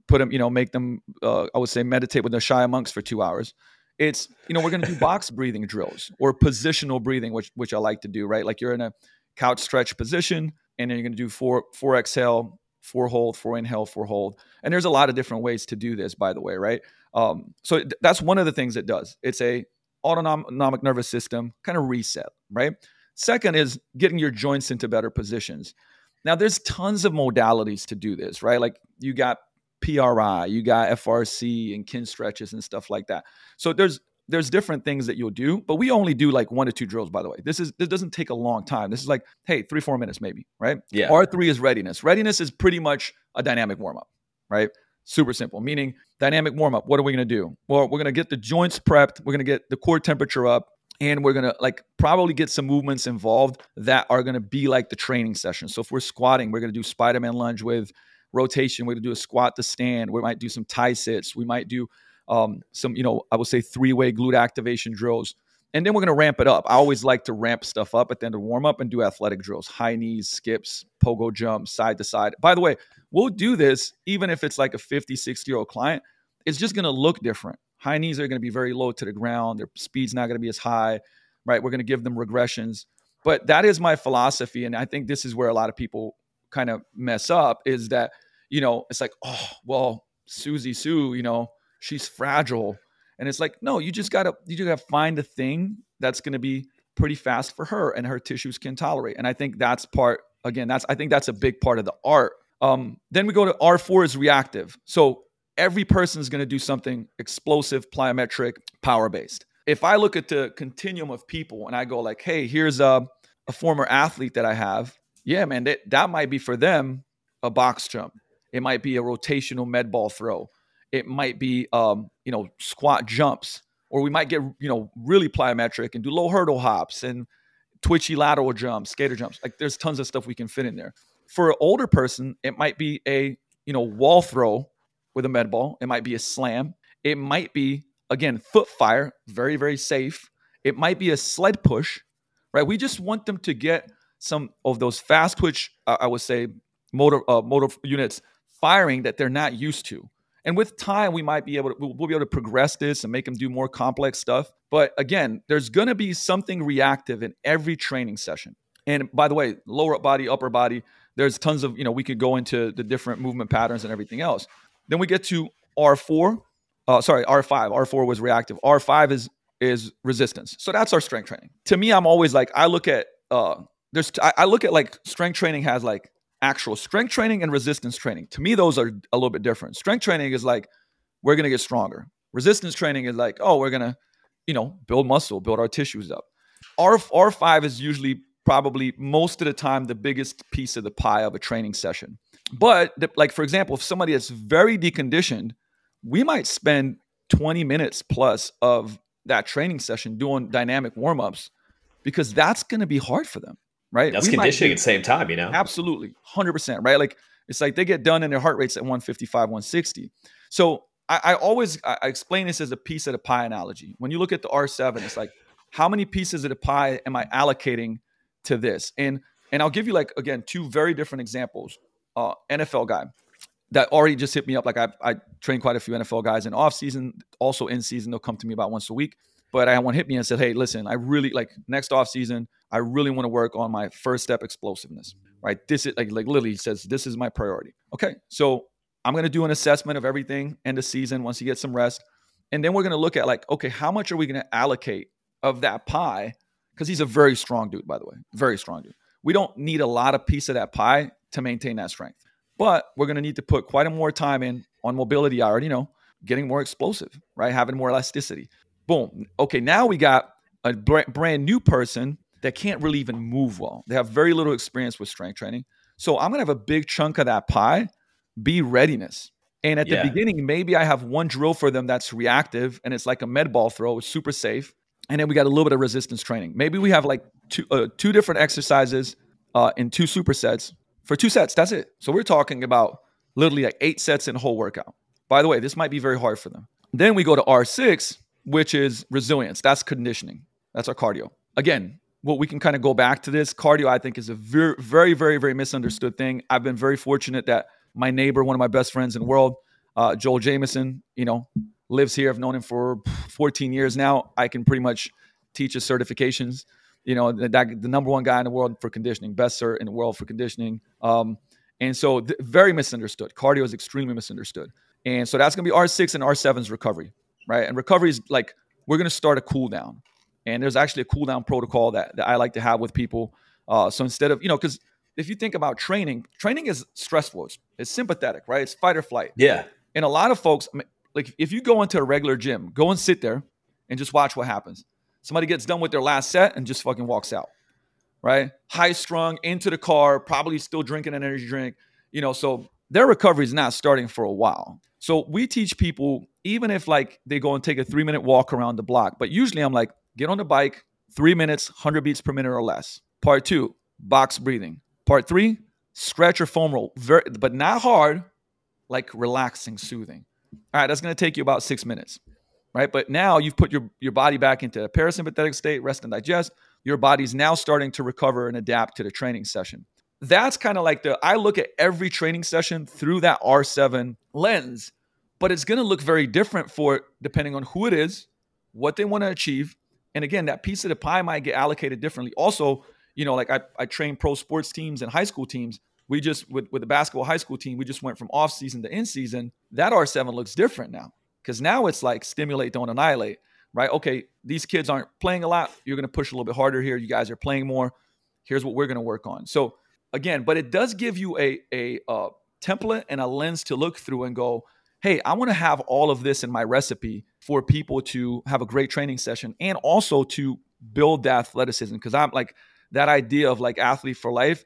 put them, you know, make them, uh, I would say, meditate with the shy monks for two hours. It's, you know, we're going to do box breathing drills or positional breathing, which which I like to do, right? Like you're in a couch stretch position, and then you're going to do four four exhale, four hold, four inhale, four hold. And there's a lot of different ways to do this, by the way, right? Um, so that's one of the things it does. It's a autonomic nervous system kind of reset, right? Second is getting your joints into better positions. Now, there's tons of modalities to do this, right? Like you got PRI, you got FRC and kin stretches and stuff like that. So there's there's different things that you'll do, but we only do like one to two drills. By the way, this is this doesn't take a long time. This is like hey, three four minutes maybe, right? Yeah. R three is readiness. Readiness is pretty much a dynamic warm up, right? Super simple. Meaning dynamic warm up. What are we going to do? Well, we're going to get the joints prepped. We're going to get the core temperature up and we're gonna like probably get some movements involved that are gonna be like the training session. So if we're squatting, we're gonna do Spider-Man lunge with rotation. We're gonna do a squat to stand. We might do some tie sits. We might do um, some, you know, I would say three-way glute activation drills. And then we're gonna ramp it up. I always like to ramp stuff up at the end of warm up and do athletic drills, high knees, skips, pogo jumps, side to side. By the way, we'll do this even if it's like a 50, 60 year old client. It's just gonna look different High knees are going to be very low to the ground. Their speed's not going to be as high, right? We're going to give them regressions. But that is my philosophy. And I think this is where a lot of people kind of mess up is that, you know, it's like, oh, well, Susie Sue, you know, she's fragile. And it's like, no, you just gotta you just gotta find a thing that's gonna be pretty fast for her and her tissues can tolerate. And I think that's part again, that's I think that's a big part of the art. Um, then we go to R4 is reactive. So every person is going to do something explosive, plyometric, power based. If I look at the continuum of people and I go like, hey, here's a, a former athlete that I have, yeah, man, that, that might be for them a box jump. It might be a rotational med ball throw. It might be, um, you know, squat jumps, or we might get, you know, really plyometric and do low hurdle hops and twitchy lateral jumps, skater jumps. Like there's tons of stuff we can fit in there. For an older person, it might be a, you know, wall throw with a med ball. It might be a slam. It might be, again, foot fire, very, very safe. It might be a sled push, right? We just want them to get some of those fast twitch, I would say, motor uh, motor units firing that they're not used to. And with time, we might be able to we'll be able to progress this and make them do more complex stuff. But again, there's going to be something reactive in every training session. And by the way, lower body, upper body, there's tons of you know we could go into the different movement patterns and everything else. Then we get to R4. Uh, sorry, R5. R4 was reactive. R5 is is resistance. So that's our strength training. To me, I'm always like I look at uh there's I, I look at like strength training has like actual strength training and resistance training. To me, those are a little bit different. Strength training is like we're gonna get stronger. Resistance training is like oh we're gonna you know build muscle, build our tissues up. R R5 is usually probably most of the time the biggest piece of the pie of a training session. But the, like for example, if somebody is very deconditioned, we might spend 20 minutes plus of that training session doing dynamic warm-ups because that's going to be hard for them, right? That's we conditioning at the same time, you know. Absolutely. 100%, right? Like it's like they get done and their heart rate's at 155, 160. So I, I always I explain this as a piece of the pie analogy. When you look at the R7, it's like how many pieces of the pie am I allocating to this? And and I'll give you like again two very different examples uh, NFL guy that already just hit me up. Like I, I train quite a few NFL guys in off season, also in season. They'll come to me about once a week. But I to hit me and said, hey, listen, I really like next off season. I really want to work on my first step explosiveness. Right. This is like like literally says this is my priority. Okay. So I'm going to do an assessment of everything end of season once you get some rest. And then we're going to look at like, okay, how much are we going to allocate of that pie? Because he's a very strong dude, by the way, very strong dude. We don't need a lot of piece of that pie to maintain that strength. But we're going to need to put quite a more time in on mobility. I already know, getting more explosive, right? Having more elasticity. Boom. Okay, now we got a brand new person that can't really even move well. They have very little experience with strength training. So I'm going to have a big chunk of that pie be readiness. And at yeah. the beginning, maybe I have one drill for them that's reactive and it's like a med ball throw, it's super safe. And then we got a little bit of resistance training. Maybe we have like two, uh, two different exercises uh, in two supersets for two sets. That's it. So we're talking about literally like eight sets in a whole workout. By the way, this might be very hard for them. Then we go to R6, which is resilience. That's conditioning. That's our cardio. Again, what we can kind of go back to this. Cardio, I think, is a very, very, very, very misunderstood thing. I've been very fortunate that my neighbor, one of my best friends in the world, uh, Joel Jamieson, you know, lives here. I've known him for 14 years now. I can pretty much teach his certifications. You know, that, the number one guy in the world for conditioning, best cert in the world for conditioning. Um, and so, th- very misunderstood. Cardio is extremely misunderstood. And so that's going to be R6 and R7's recovery, right? And recovery is like we're going to start a cool down. And there's actually a cool down protocol that, that I like to have with people. Uh, so instead of, you know, because if you think about training, training is stressful. It's, it's sympathetic, right? It's fight or flight. Yeah. And a lot of folks, like if you go into a regular gym, go and sit there and just watch what happens. Somebody gets done with their last set and just fucking walks out, right? High strung into the car, probably still drinking an energy drink, you know. So their recovery is not starting for a while. So we teach people, even if like they go and take a three minute walk around the block, but usually I'm like, get on the bike, three minutes, 100 beats per minute or less. Part two, box breathing. Part three, stretch or foam roll, very, but not hard, like relaxing, soothing. All right, that's to take you about six minutes, right? But now you've put your, your body back into a parasympathetic state, rest and digest. Your body's now starting to recover and adapt to the training session. That's kind of like the, I look at every training session through that R7 lens, but it's going to look very different for depending on who it is, what they want to achieve, and again, that piece of the pie might get allocated differently. Also, you know, like I, I train pro sports teams and high school teams. We just with, with the basketball high school team, we just went from off season to in season. That R7 looks different now. Because now it's like stimulate, don't annihilate, right? Okay, these kids aren't playing a lot. You're gonna push a little bit harder here. You guys are playing more. Here's what we're gonna work on. So again, but it does give you a a uh, template and a lens to look through and go, hey, I want to have all of this in my recipe for people to have a great training session and also to build the athleticism. Because I'm like that idea of like athlete for life,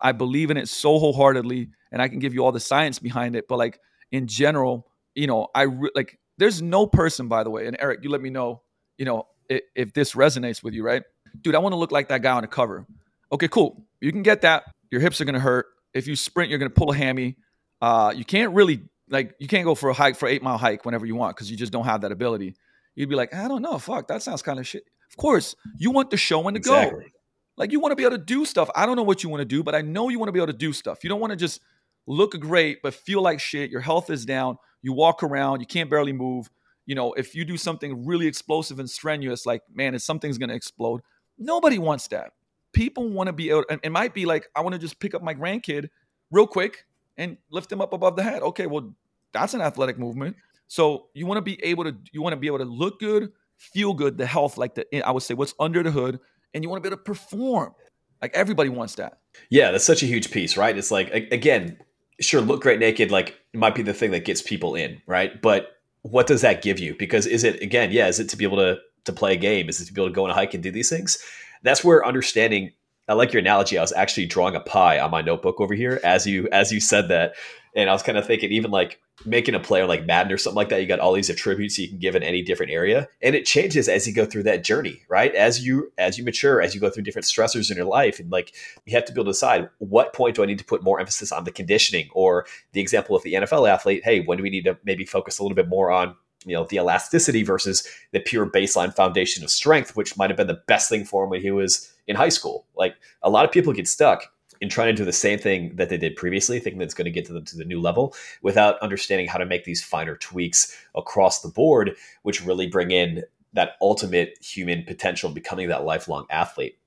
I believe in it so wholeheartedly and I can give you all the science behind it. But like in general, you know, I re- like there's no person, by the way, and Eric, you let me know, you know, if, if this resonates with you, right? Dude, I want to look like that guy on the cover. Okay, cool. You can get that. Your hips are going to hurt. If you sprint, you're going to pull a hammy. Uh, you can't really like you can't go for a hike for eight mile hike whenever you want because you just don't have that ability. You'd be like, I don't know, fuck, that sounds kind of shit. Of course, you want the show and to exactly. go. Like you want to be able to do stuff. I don't know what you want to do, but I know you want to be able to do stuff. You don't want to just look great but feel like shit. Your health is down. You walk around, you can't barely move. You know, if you do something really explosive and strenuous, like man, if something's gonna explode. Nobody wants that. People want to be able. it might be like I want to just pick up my grandkid real quick and lift him up above the head. Okay, well, that's an athletic movement. So you want to be able to you want to be able to look good, feel good, the health, like the I would say what's under the hood, and you want to be able to perform. Like everybody wants that. Yeah, that's such a huge piece, right? It's like again, sure, look great naked, like it might be the thing that gets people in, right? But what does that give you? Because is it again, yeah, is it to be able to to play a game? Is it to be able to go on a hike and do these things? That's where understanding I like your analogy. I was actually drawing a pie on my notebook over here as you as you said that, and I was kind of thinking even like making a player like Madden or something like that. You got all these attributes you can give in any different area, and it changes as you go through that journey, right? As you as you mature, as you go through different stressors in your life, and like you have to be able to decide what point do I need to put more emphasis on the conditioning, or the example of the NFL athlete. Hey, when do we need to maybe focus a little bit more on you know the elasticity versus the pure baseline foundation of strength, which might have been the best thing for him when he was in high school. Like a lot of people get stuck in trying to do the same thing that they did previously, thinking that's going to get to them to the new level without understanding how to make these finer tweaks across the board, which really bring in that ultimate human potential becoming that lifelong athlete.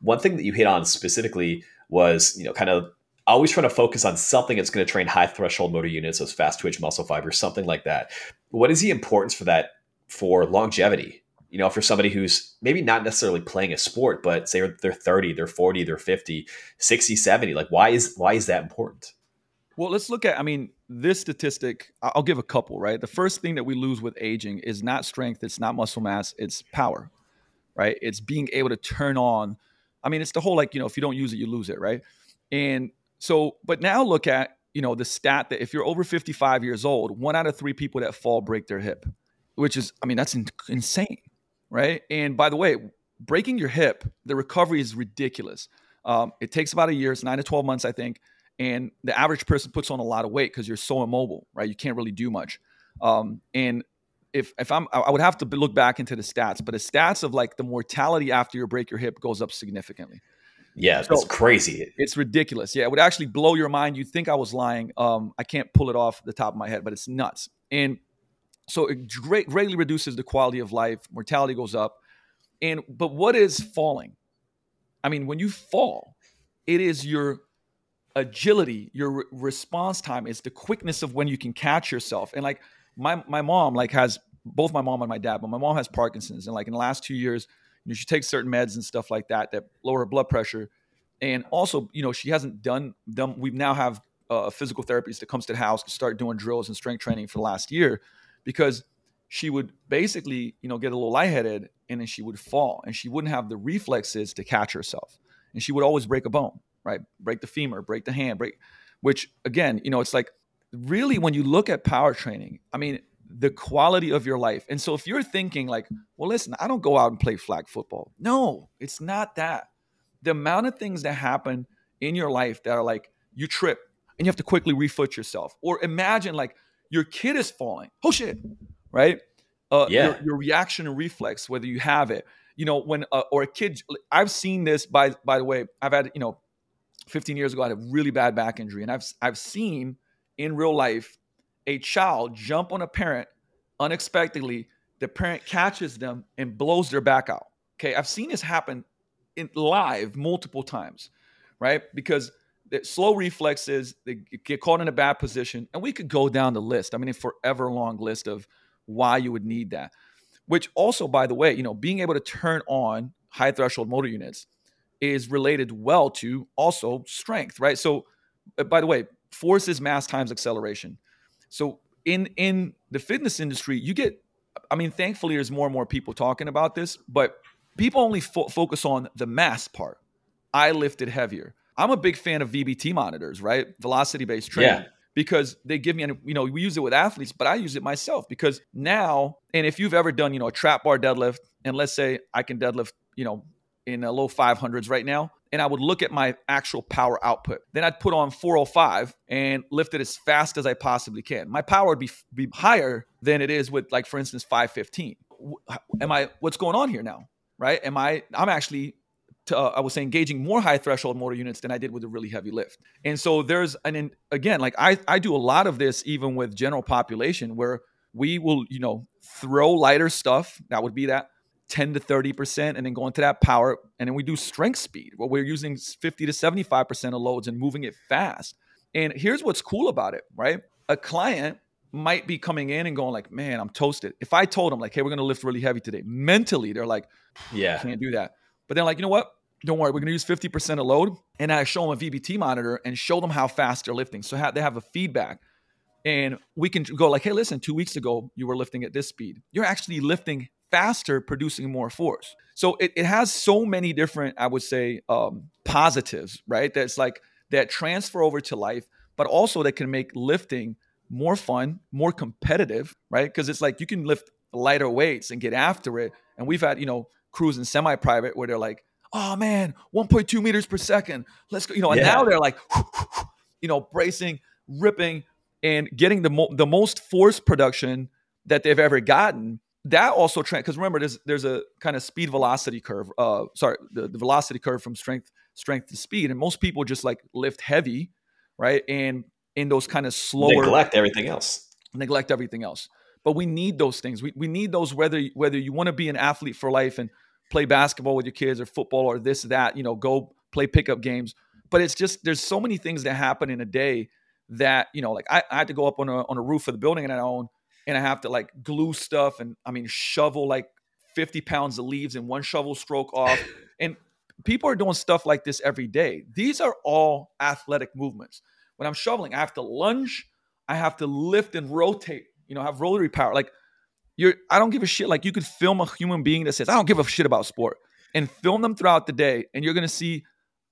One thing that you hit on specifically was, you know, kind of always trying to focus on something that's going to train high threshold motor units, those fast twitch muscle fibers, something like that. What is the importance for that for longevity? you know, for somebody who's maybe not necessarily playing a sport, but say they're 30, they're 40, they're 50, 60, 70, like why is why is that important? Well, let's look at I mean, this statistic, I'll give a couple, right? The first thing that we lose with aging is not strength, it's not muscle mass, it's power. Right? It's being able to turn on I mean, it's the whole like, you know, if you don't use it, you lose it, right? And so, but now look at, you know, the stat that if you're over 55 years old, one out of three people that fall break their hip, which is, I mean, that's in- insane, right? And by the way, breaking your hip, the recovery is ridiculous. Um, it takes about a year, it's nine to 12 months, I think. And the average person puts on a lot of weight because you're so immobile, right? You can't really do much. Um, and if if I'm I would have to look back into the stats, but the stats of like the mortality after you break your hip goes up significantly. Yeah, so it's crazy. It's ridiculous. Yeah, it would actually blow your mind. You'd think I was lying. Um, I can't pull it off the top of my head, but it's nuts. And so it great, greatly reduces the quality of life. Mortality goes up. And but what is falling? I mean, when you fall, it is your agility, your re- response time, is the quickness of when you can catch yourself. And like my my mom like has both my mom and my dad, but my mom has Parkinson's, and like in the last two years, you she takes certain meds and stuff like that that lower her blood pressure, and also you know she hasn't done them. We now have uh, a physical therapist that comes to the house to start doing drills and strength training for the last year, because she would basically you know get a little lightheaded and then she would fall and she wouldn't have the reflexes to catch herself. And she would always break a bone right? Break the femur break the hand break which again you know it's like really when you look at power training, I mean, the quality of your life. And so if you're thinking like, well, listen, I don't go out and play flag football. No, it's not that. The amount of things that happen in your life that are like you trip and you have to quickly refoot yourself. Or imagine like your kid is falling. Oh shit. Right? Uh, yeah. Your, your, reaction and reflex, whether you have it, you know, when uh, or a kid. I've seen this by by the way. I've had you know, 15 years ago, I had a really bad back injury, and I've I've seen in real life a child jump on a parent unexpectedly, the parent catches them and blows their back out. Okay, I've seen this happen in live multiple times, right? Because the slow reflexes, they get caught in a bad position, and we could go down the list. I mean, a forever long list of why you would need that. Which also, by the way, you know, being able to turn on high threshold motor units is related well to also strength, right? So, uh, by the way, force is mass times acceleration. So in in the fitness industry, you get I mean, thankfully there's more and more people talking about this, but people only fo- focus on the mass part. I lifted heavier. I'm a big fan of VBT monitors, right? Velocity based training. Yeah. Because they give me, and you know, we use it with athletes, but I use it myself because now, and if you've ever done, you know, a trap bar deadlift, and let's say I can deadlift, you know, in a low 500s right now, and I would look at my actual power output. Then I'd put on 405 and lift it as fast as I possibly can. My power would be be higher than it is with like for instance 515. Am I what's going on here now? Right? Am I I'm actually to, uh, I was saying engaging more high threshold motor units than I did with a really heavy lift. And so there's an again like I I do a lot of this even with general population where we will, you know, throw lighter stuff. That would be that 10 to 30% and then go into that power. And then we do strength speed where we're using 50 to 75% of loads and moving it fast. And here's what's cool about it, right? A client might be coming in and going like, man, I'm toasted. If I told them like, hey, we're going to lift really heavy today, mentally, they're like, yeah, I can't do that. But then like, you know what? Don't worry, we're going to use 50% of load. And I show them a VBT monitor and show them how fast they're lifting. So they have a feedback. And we can go like, hey, listen, two weeks ago, you were lifting at this speed. You're actually lifting faster producing more force. So it, it has so many different, I would say, um, positives, right? That's like that transfer over to life, but also that can make lifting more fun, more competitive, right? Because it's like you can lift lighter weights and get after it. And we've had, you know, crews in semi private where they're like, oh man, 1.2 meters per second. Let's go. You know, and yeah. now they're like, you know, bracing, ripping, and getting the, mo- the most force production that they've ever gotten that also trend, because remember there's there's a kind of speed velocity curve uh sorry the, the velocity curve from strength strength to speed and most people just like lift heavy right? And in those kind of slower neglect everything else. Neglect everything else. But we need those things. We, we need those whether whether you want to be an athlete for life and play basketball with your kids or football or this that you know go play pickup games. But it's just there's so many things that happen in a day that you know like I, I had to go up on a on a roof of the building that I own and I have to like glue stuff and I mean shovel like 50 pounds of leaves in one shovel stroke off. and people are doing stuff like this every day. These are all athletic movements. When I'm shoveling, I have to lunge, I have to lift and rotate, you know, have rotary power. Like you're I don't give a shit. Like you could film a human being that says, I don't give a shit about sport and film them throughout the day, and you're gonna see,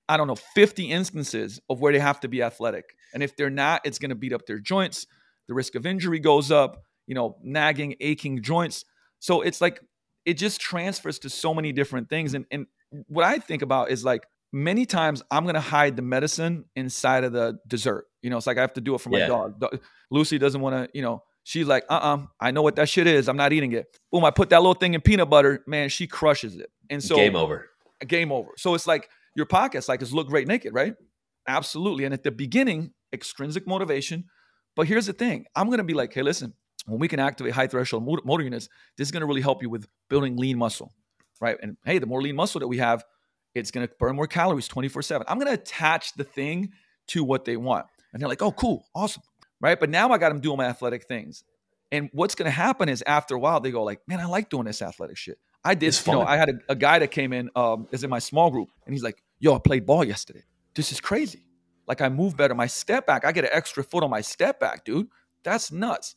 I don't know, 50 instances of where they have to be athletic. And if they're not, it's gonna beat up their joints. The risk of injury goes up you know, nagging, aching joints. So it's like it just transfers to so many different things. And and what I think about is like many times I'm gonna hide the medicine inside of the dessert. You know, it's like I have to do it for my yeah. dog. Lucy doesn't want to, you know, She's like, uh uh I know what that shit is. I'm not eating it. Boom, I put that little thing in peanut butter. Man, she crushes it. And so, game over. Game over. So it's like your podcast, like, is look great naked, right? Absolutely. And at the beginning, extrinsic motivation. But here's the thing I'm to be like, hey, listen, when we can activate high threshold motor units, this is going to really help you with building lean muscle, right? And hey, the more lean muscle that we have, it's going to burn more calories 24 7. I'm going to attach the thing to what they want. And they're like, oh, cool, awesome, right? But now I got them doing my athletic things. And what's going to happen is after a while, they go like, man, I like doing this athletic shit. I did, you know, I had a, a, guy that came in, um, is in my small group, and he's like, yo, I played ball yesterday. This is crazy. Like I move better. My step back, I get an extra foot on my step back, dude. That's nuts.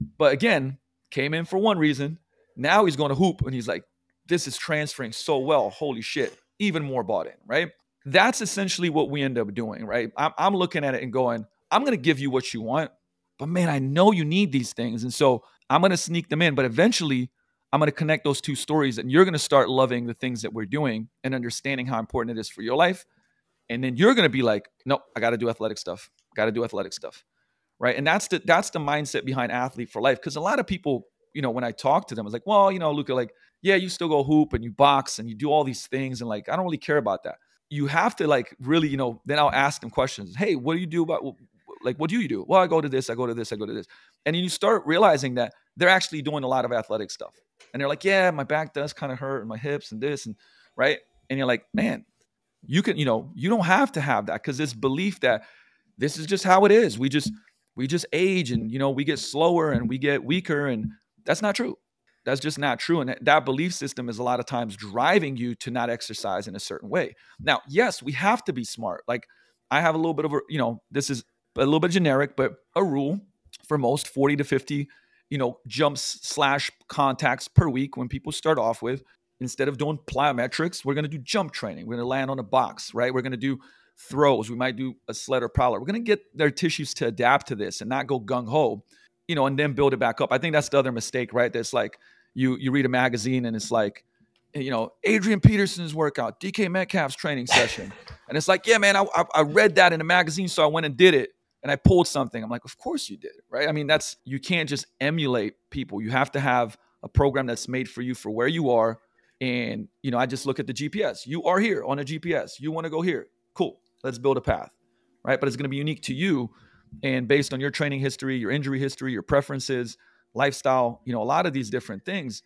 But again, came in for one reason. Now he's going to hoop and he's like, this is transferring so well. Holy shit. Even more bought in, right? That's essentially what we end up doing, right? I'm, I'm looking at it and going, I'm going to give you what you want, but man, I know you need these things. And so I'm going to sneak them in. But eventually, I'm going to connect those two stories and you're going to start loving the things that we're doing and understanding how important it is for your life. And then you're going to be like, no, I got to do athletic stuff. Got to do athletic stuff right? And that's the that's the mindset behind athlete for life. Because a lot of people, you know, when I talk to them, it's like, well, you know, Luka, like, yeah, you still go hoop and you box and you do all these things, and like, I don't really care about that. You have to like really, you know, then I'll ask them questions. Hey, what do you do about like what do you do? Well, I go to this, I go to this, I go to this, and you start realizing that they're actually doing a lot of athletic stuff. And they're like, yeah, my back does kind of hurt and my hips and this and right. And you're like, man, you can, you know, you don't have to have that because this belief that this is just how it is. We just we just age and you know we get slower and we get weaker and that's not true. That's just not true. And that belief system is a lot of times driving you to not exercise in a certain way. Now yes we have to be smart. Like i have a little bit of a you know this is a little bit generic but a rule for most 40 to 50 you know jumps slash contacts per week when people start off with instead of doing plyometrics we're going to do jump training. We're going to land on a box right? We're going to do throws. We might do a sled or prowler. We're going to get their tissues to adapt to this and not go gung ho, you know, and then build it back up. I think that's the other mistake, right? That's like you you read a magazine and it's like, eh, you know, Adrian Peterson's workout, DK Metcalf's training session, and it's like, yeah, man, I, I read that in a magazine, so I went and did it. And I pulled something. I'm like, of course you did, right? I mean, that's you can't just emulate people. You have to have a program that's made for you for where you are. And you know, I just look at the GPS. You are here on a GPS. You want to go here. Cool let's build a path right? But it's going to be unique to you and based on your training history your injury history your preferences lifestyle you know a lot of these different things.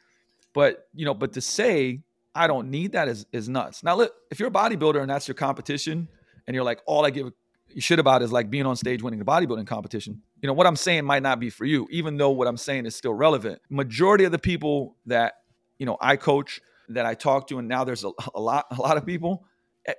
But you know but to say i don't need that is is nuts. Now look if you're a bodybuilder and that's your competition and you're like all i give a shit about is like being on stage winning the bodybuilding competition you know what i'm saying might not be for you even though what i'm saying is still relevant. Majority of the people that you know i coach that i talk to and now there's a, a lot a lot of people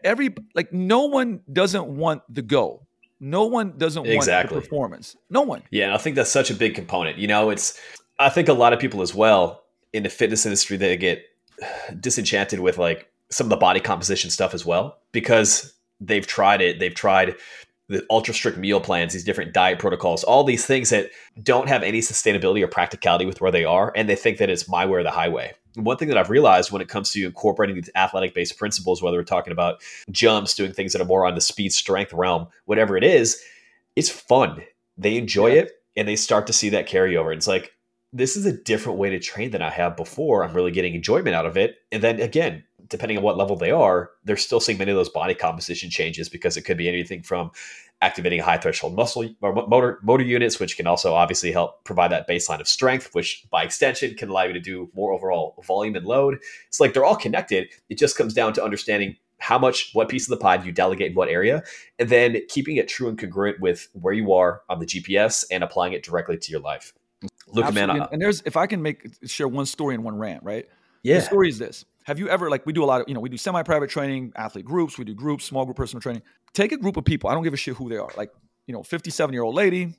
every like no one doesn't want the go. No one doesn't exactly. want the performance. No one. Yeah, I think that's such a big component. You know, it's I think a lot of people as well in the fitness industry they get disenchanted with like some of the body composition stuff as well because they've tried it. They've tried the ultra strict meal plans, these different diet protocols, all these things that don't have any sustainability or practicality with where they are, and they think that it's my way or the highway one thing that I've realized when it comes to incorporating these athletic based principles, whether we're talking about jumps, doing things that are more on the speed strength realm, whatever it is, it's fun. They enjoy yeah. it and they start to see that carryover. It's like, this is a different way to train than I have before. I'm really getting enjoyment out of it. And then again, depending on what level they are, they're still seeing many of those body composition changes because it could be anything from activating high threshold muscle or motor motor units, which can also obviously help provide that baseline of strength, which by extension can allow you to do more overall volume and load. It's like they're all connected. It just comes down to understanding how much, what piece of the pie do you delegate in what area, and then keeping it true and congruent with where you are on the GPS and applying it directly to your life. Look, Absolutely. Uh, man, and there's if I can make share one story and one rant, right? Yeah. The story is this: Have you ever like we do a lot of you know we do semi-private training, athlete groups, we do groups, small group personal training take a group of people. I don't give a shit who they are. Like, you know, 57 year old lady,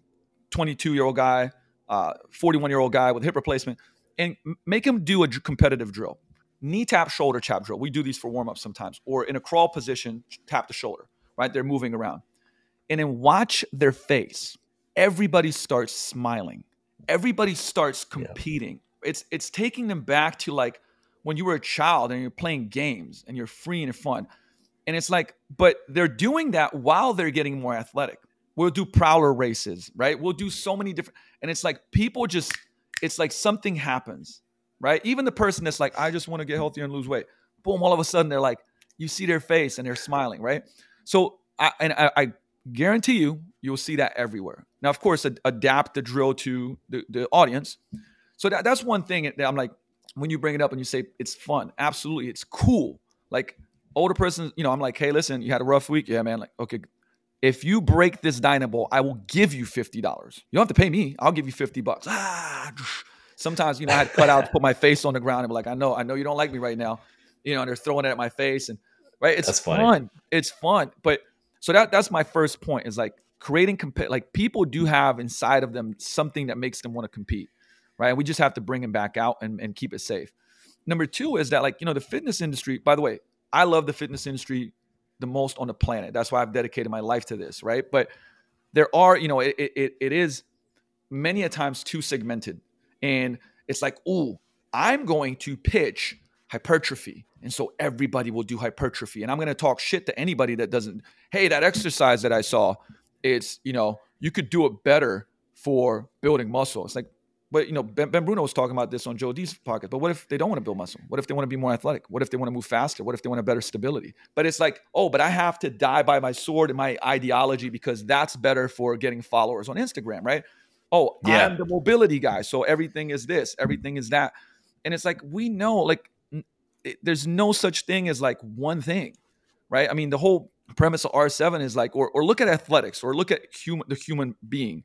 22 year old guy, 41 uh, year old guy with hip replacement, and make them do a competitive drill. Knee tap, shoulder tap drill. We do these for warm up sometimes, or in a crawl position, tap the shoulder, right? They're moving around. And then watch their face. Everybody starts smiling. Everybody starts competing. Yeah. It's it's taking them back to like when you were a child and you're playing games and you're free and fun. And it's like, but they're doing that while they're getting more athletic. We'll do prowler races, right? We'll do so many different, and it's like people just, it's like something happens, right? Even the person that's like, I just want to get healthier and lose weight, boom, all of a sudden they're like, you see their face and they're smiling, right? So, I, and I, I guarantee you, you'll see that everywhere. Now, of course, ad- adapt the drill to the, the audience. So that, that's one thing that I'm like, when you bring it up and you say it's fun, absolutely, it's cool. Like older person, you know, I'm like, hey, listen, you had a rough week, yeah, man. Like, okay, if you break this Dynamax, I will give you fifty dollars. You don't have to pay me. I'll give you fifty bucks. Ah, sometimes you know I had cut out put my face on the ground and be like, I know, I know you don't like me right now. You know, and they're throwing it at my face and right. It's fun. It's fun. But so that that's my first point is like creating comp- like people do have inside of them something that makes them want to compete right? We just have to bring him back out and, and keep it safe. Number two is that, like, you know, the fitness industry, by the way, I love the fitness industry the most on the planet. That's why I've dedicated my life to this, right? But there are, you know, it, it, it is many a times too segmented. And it's like, oh, I'm going to pitch hypertrophy. And so everybody will do hypertrophy. And I'm going to talk shit to anybody that doesn't, hey, that exercise that I saw, it's, you know, you could do it better for building muscle. It's like, but you know, Ben, ben, Bruno was talking about this on Joe D's pocket. But what if they don't want to build muscle? What if they want to be more athletic? What if they want to move faster? What if they want a better stability? But it's like, oh, but I have to die by my sword and my ideology because that's better for getting followers on Instagram, right? Oh, yeah. I'm the mobility guy, so everything is this, everything is that, and it's like we know, like, it, there's no such thing as like one thing, right? I mean, the whole premise of R7 is like, or or look at athletics, or look at human the human being.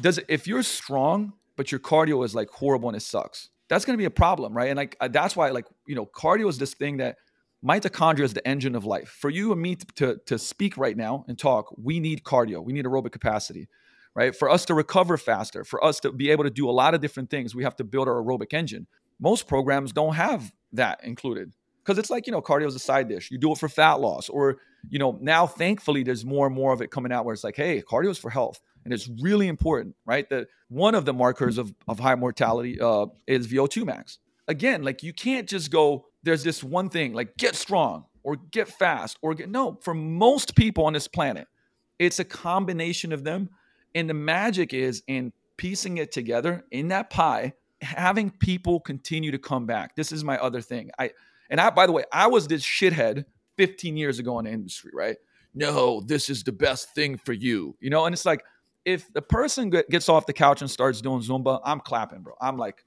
Does it, if you're strong but your cardio is like horrible and it sucks. That's going to be a problem, right? And like uh, that's why like you know cardio is this thing that mitochondria is the engine of life. For you and me to to speak right now and talk, we need cardio. We need aerobic capacity, right? For us to recover faster, for us to be able to do a lot of different things, we have to build our aerobic engine. Most programs don't have that included because it's like you know cardio is a side dish. You do it for fat loss, or you know now thankfully there's more and more of it coming out where it's like, hey, cardio is for health and it's really important, right? That one of the markers of, of high mortality uh, is VO2 max. Again, like you can't just go, there's this one thing, like get strong or get fast or get, no, for most people on this planet, it's a combination of them. And the magic is in piecing it together in that pie, having people continue to come back. This is my other thing. I, and I, by the way, I was this shithead 15 years ago in the industry, right? No, this is the best thing for you, you know? And it's like, if the person gets off the couch and starts doing Zumba, I'm clapping, bro. I'm like,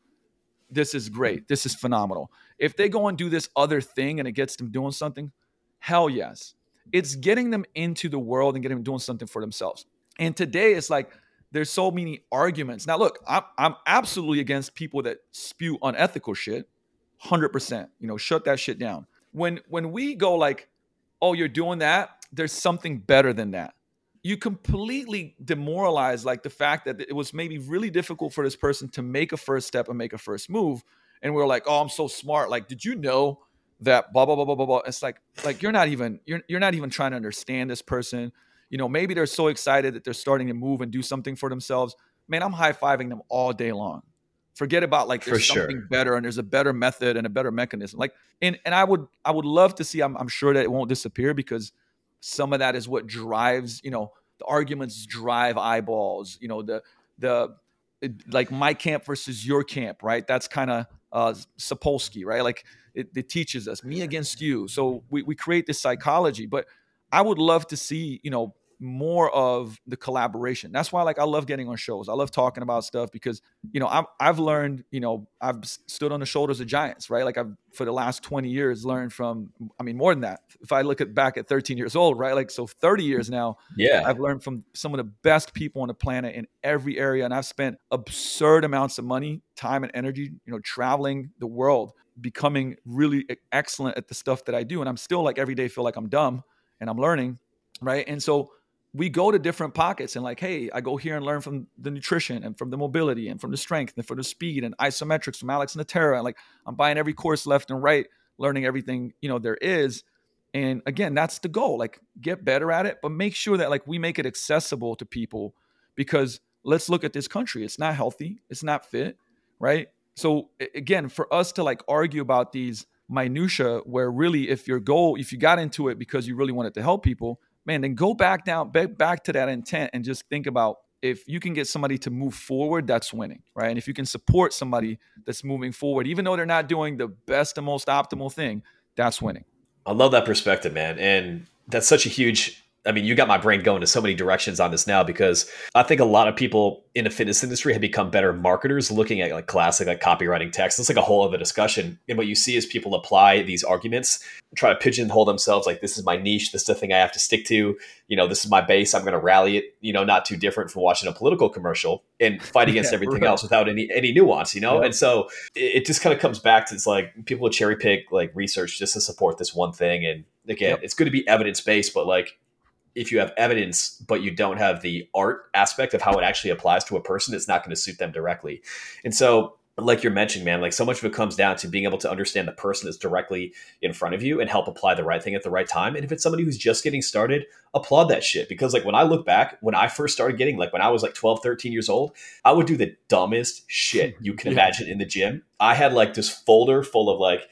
this is great. This is phenomenal. If they go and do this other thing and it gets them doing something, hell yes. It's getting them into the world and getting them doing something for themselves. And today it's like there's so many arguments. Now, look, I'm, I'm absolutely against people that spew unethical shit. 100%. You know, shut that shit down. When when we go like, "Oh, you're doing that," there's something better than that. You completely demoralize like the fact that it was maybe really difficult for this person to make a first step and make a first move. And we are like oh i'm so smart. Like did you know that blah blah blah blah blah blah? It's like like you're not even you're, you're not even trying to understand this person. You know maybe they're so excited that they're starting to move and do something for themselves. Man i'm high-fiving them all day long forget about like there's something better and there's a better method and a better mechanism. Like and and i would i would love to see i'm, I'm sure that it won't disappear because some of that is what drives you know the arguments drive eyeballs you know the the like my camp versus your camp right? That's kind of uh Sapolsky right? Like it, it, teaches us me against you. So we, we create this psychology but i would love to see you know more of the collaboration. That's why like I love getting on shows. I love talking about stuff because you know I've I've learned you know I've stood on the shoulders of giants, right? Like I've for the last twenty years learned from. I mean more than that. If I look at back at thirteen years old, right? Like so thirty years now. Yeah, I've learned from some of the best people on the planet in every area, and I've spent absurd amounts of money, time, and energy, you know, traveling the world, becoming really excellent at the stuff that I do, and I'm still like every day feel like I'm dumb and I'm learning, right? And so we go to different pockets and like, hey, I go here and learn from the nutrition and from the mobility and from the strength and from the speed and isometrics from Alex Natera. And like I'm buying every course left and right, learning everything, you know, there is. And again, that's the goal. Like get better at it, but make sure that like we make it accessible to people because let's look at this country. It's not healthy, it's not fit, right? So again, for us to like argue about these minutia where really if your goal, if you got into it because you really wanted to help people, man, then go back down, back, to that intent and just think about if you can get somebody to move forward, that's winning, right? And if you can support somebody that's moving forward, even though they're not doing the best and most optimal thing, that's winning. I love that perspective, man. And that's such a huge I mean, you got my brain going to so many directions on this now because I think a lot of people in the fitness industry have become better marketers looking at like classic like copywriting text. It's like a whole other discussion. And what you see is people apply these arguments, try to pigeonhole themselves like this is my niche, this is the thing I have to stick to, you know, this is my base, I'm gonna rally it, you know, not too different from watching a political commercial and fight against yeah, everything right. else without any any nuance, you know? Yeah. And so it, it just kind of comes back to it's like people cherry pick like research just to support this one thing. And again, yep. it's good to be evidence based, but like if you have evidence but you don't have the art aspect of how it actually applies to a person it's not going to suit them directly. And so like you're mentioning man like so much of it comes down to being able to understand the person that's directly in front of you and help apply the right thing at the right time. And if it's somebody who's just getting started applaud that shit. Because like when i look back when i first started getting like when i was like 12 13 years old i would do the dumbest shit you can yeah. imagine in the gym. I had like this folder full of like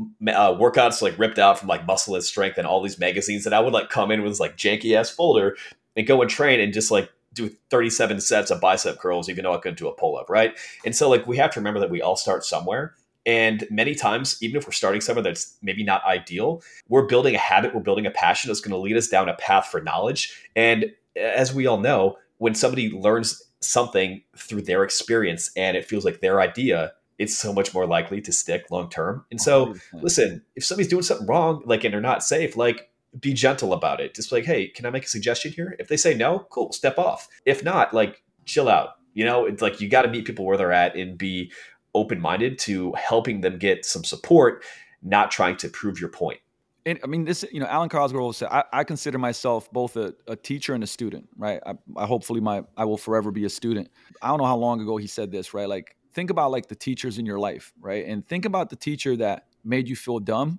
uh, workouts like ripped out from like muscle and strength and all these magazines that I would like come in with this like janky ass folder and go and train and just like do 37 sets of bicep curls, even though I couldn't do a pull up, right? And so like we have to remember that we all start somewhere. And many times, even if we're starting somewhere that's maybe not ideal, we're building a habit, we're building a passion that's going to lead us down a path for knowledge. And as we all know, when somebody learns something through their experience and it feels like their idea, it's so much more likely to stick long term. And so, 100%. listen, if somebody's doing something wrong, like and they're not safe, like be gentle about it. Just like, hey, can I make a suggestion here? If they say no, cool, step off. If not, like chill out. You know, it's like you got to meet people where they're at and be open minded to helping them get some support, not trying to prove your point. And I mean, this, you know, Alwyn Cosgrove said, I, I consider myself both a, a, teacher and a student, right? I, I hopefully my, I will forever be a student. I don't know how long ago he said this, right? Like think about like the teachers in your life, right? And think about the teacher that made you feel dumb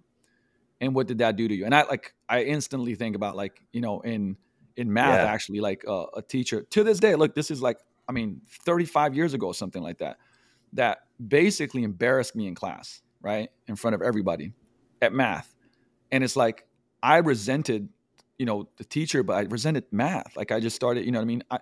and what did that do to you? And I like I instantly think about like, you know, in in math yeah. actually like uh, a teacher to this day, look, this is like I mean 35 years ago something like that that basically embarrassed me in class, right? In front of everybody at math. And it's like I resented, you know, the teacher, but I resented math. Like I just started, you know what I mean? I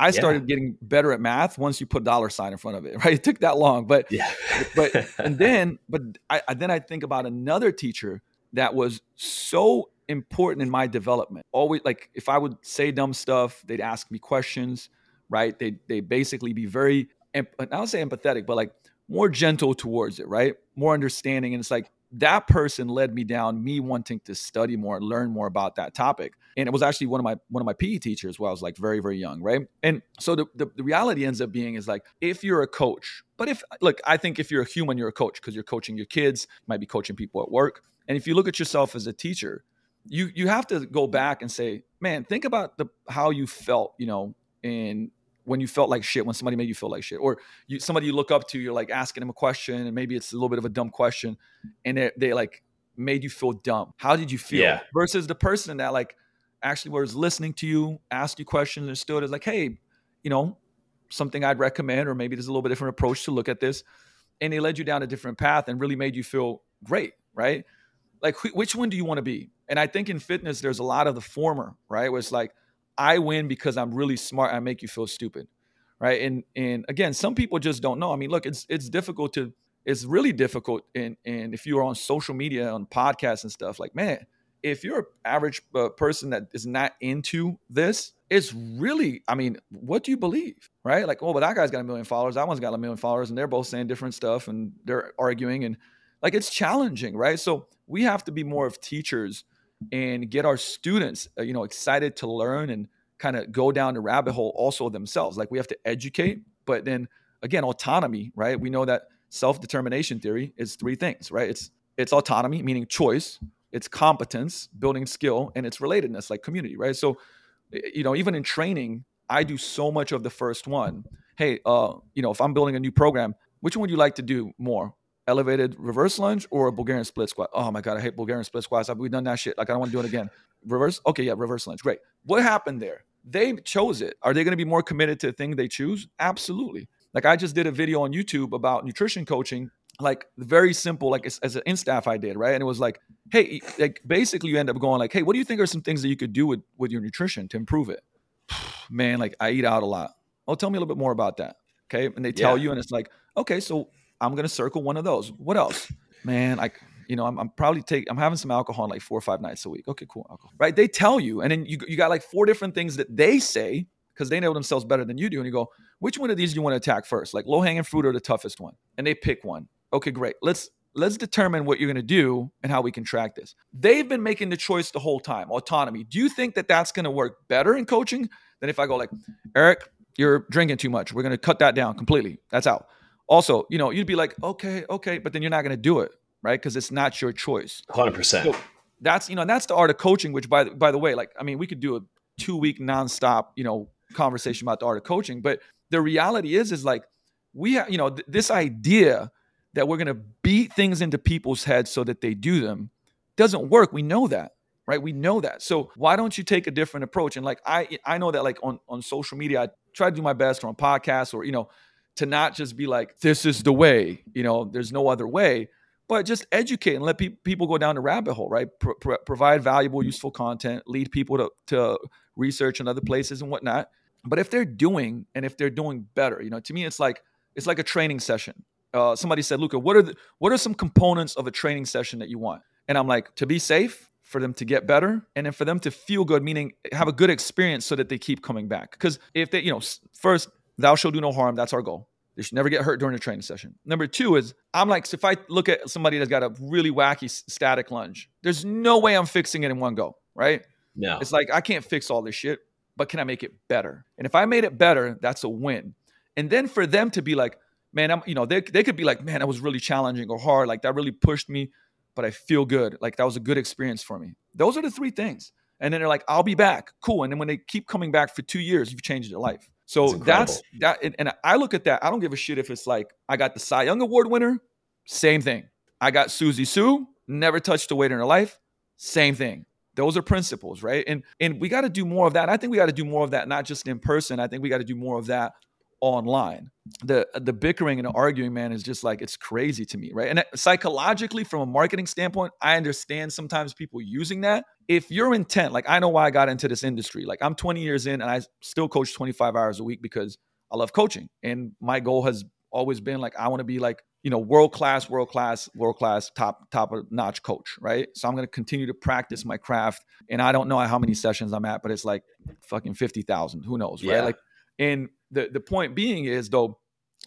I started yeah. getting better at math once you put dollar sign in front of it, right? It took that long, but yeah. but and then but I, then I think about another teacher that was so important in my development. Always like if I would say dumb stuff, they'd ask me questions, right? They they basically be very I don't say empathetic, but like more gentle towards it, right? More understanding, and it's like that person led me down me wanting to study more and learn more about that topic. And it was actually one of my one of my pe teachers while i was like very very young right? And so the, the, the reality ends up being is like if you're a coach but if look i think if you're a human you're a coach because you're coaching your kids might be coaching people at work. And if you look at yourself as a teacher you you have to go back and say man think about the how you felt you know in when you felt like shit, when somebody made you feel like shit, or you, somebody you look up to, you're like asking them a question, and maybe it's a little bit of a dumb question, and they, they like made you feel dumb. How did you feel? Yeah. Versus the person that like actually was listening to you, asked you questions, and stood as like, hey, you know, something I'd recommend, or maybe there's a little bit different approach to look at this, and they led you down a different path and really made you feel great, right? Like, wh- which one do you want to be? And I think in fitness, there's a lot of the former, right? Where it's like, I win because I'm really smart. I make you feel stupid, right? And and again, some people just don't know. I mean, look, it's it's difficult to it's really difficult. And and if you're on social media, on podcasts and stuff, like man, if you're an average uh, person that is not into this, it's really, I mean, what do you believe, right? Like, oh, but that guy's got a million followers, that one's got a million followers, and they're both saying different stuff, and they're arguing, and like it's challenging, right? So we have to be more of teachers and get our students, uh, you know, excited to learn and kind of go down the rabbit hole also themselves. Like we have to educate, but then again, autonomy, right? We know that self-determination theory is three things, right? It's it's autonomy, meaning choice, it's competence, building skill, and it's relatedness, like community, right? So, you know, even in training, I do so much of the first one. Hey, uh, you know, if I'm building a new program, which one would you like to do more? Elevated reverse lunge or a Bulgarian split squat. Oh my God, I hate Bulgarian split squats. We've done that shit. Like, I don't want to do it again. Reverse? Okay, yeah, reverse lunge. Great. What happened there? They chose it. Are they going to be more committed to the thing they choose? Absolutely. Like, I just did a video on YouTube about nutrition coaching like very simple, like as, as an instaff I did, right? And it was like, hey, like basically you end up going like, hey, what do you think are some things that you could do with with your nutrition to improve it? Man, like I eat out a lot. Oh, tell me a little bit more about that. Okay. And they tell yeah. you, and it's like, okay, so I'm gonna circle one of those. What else? Man, like you know, I'm, I'm, probably take I'm having some alcohol like four or five nights a week. Okay, cool, alcohol. Right? They tell you, and then you you got like four different things that they say because they know themselves better than you do, and you go, which one of these do you want to attack first? Like low hanging fruit or the toughest one? And they pick one. Okay, great. Let's let's determine what you're going to do and how we can track this. They've been making the choice the whole time. Autonomy. Do you think that that's going to work better in coaching than if I go like, Eric, you're drinking too much. We're going to cut that down completely. That's out. Also, you know, you'd be like, okay, okay, but then you're not going to do it, right? Because it's not your choice. Hundred percent. So that's you know, that's the art of coaching. Which by by the way, like, I mean, we could do a two week nonstop, you know, conversation about the art of coaching, but the reality is, is like we have, you know, th- this idea that we're going to beat things into people's heads so that they do them doesn't work. We know that, right? We know that. So why don't you take a different approach? And like I I know that like on on social media, I try to do my best or on podcasts or you know to not just be like this is the way, you know, there's no other way, but just educate and let pe- people go down the rabbit hole, right? Pro- pro- provide valuable, useful content, lead people to to research in other places and whatnot. But if they're doing and if they're doing better, you know, to me it's like it's like a training session uh, somebody said, Luka, what are the, what are some components of a training session that you want? And I'm like, to be safe, for them to get better, and then for them to feel good, meaning have a good experience so that they keep coming back. Because if they, you know, first, thou shall do no harm. That's our goal. They should never get hurt during a training session. Number two is I'm like, so if I look at somebody that's got a really wacky static lunge, there's no way I'm fixing it in one go, right? No. It's like I can't fix all this shit, but can I make it better? And if I made it better, that's a win. And then for them to be like, man, I'm, you know, they, they could be like, man, that was really challenging or hard. Like that really pushed me, but I feel good. Like that was a good experience for me. Those are the three things. And then they're like, I'll be back. Cool. And then when they keep coming back for two years, you've changed their life. So that's, that's that. And I look at that. I don't give a shit if it's like, I got the Cy Young Award winner, same thing. I got Susie Sue, never touched a weight in her life, same thing. Those are principles, right? And and we got to do more of that. I think we got to do more of that, not just in person. I think we got to do more of that online. The the bickering and the arguing man is just like it's crazy to me right? And uh, psychologically from a marketing standpoint i understand sometimes people using that. If your intent like i know why i got into this industry. Like i'm 20 years in and i still coach 25 hours a week because i love coaching. And my goal has always been like i want to be like you know world class world class world class top top of notch coach right? So i'm going to continue to practice my craft. And i don't know how many sessions i'm at but it's like fucking 50,000 who knows right? Like and the the point being is though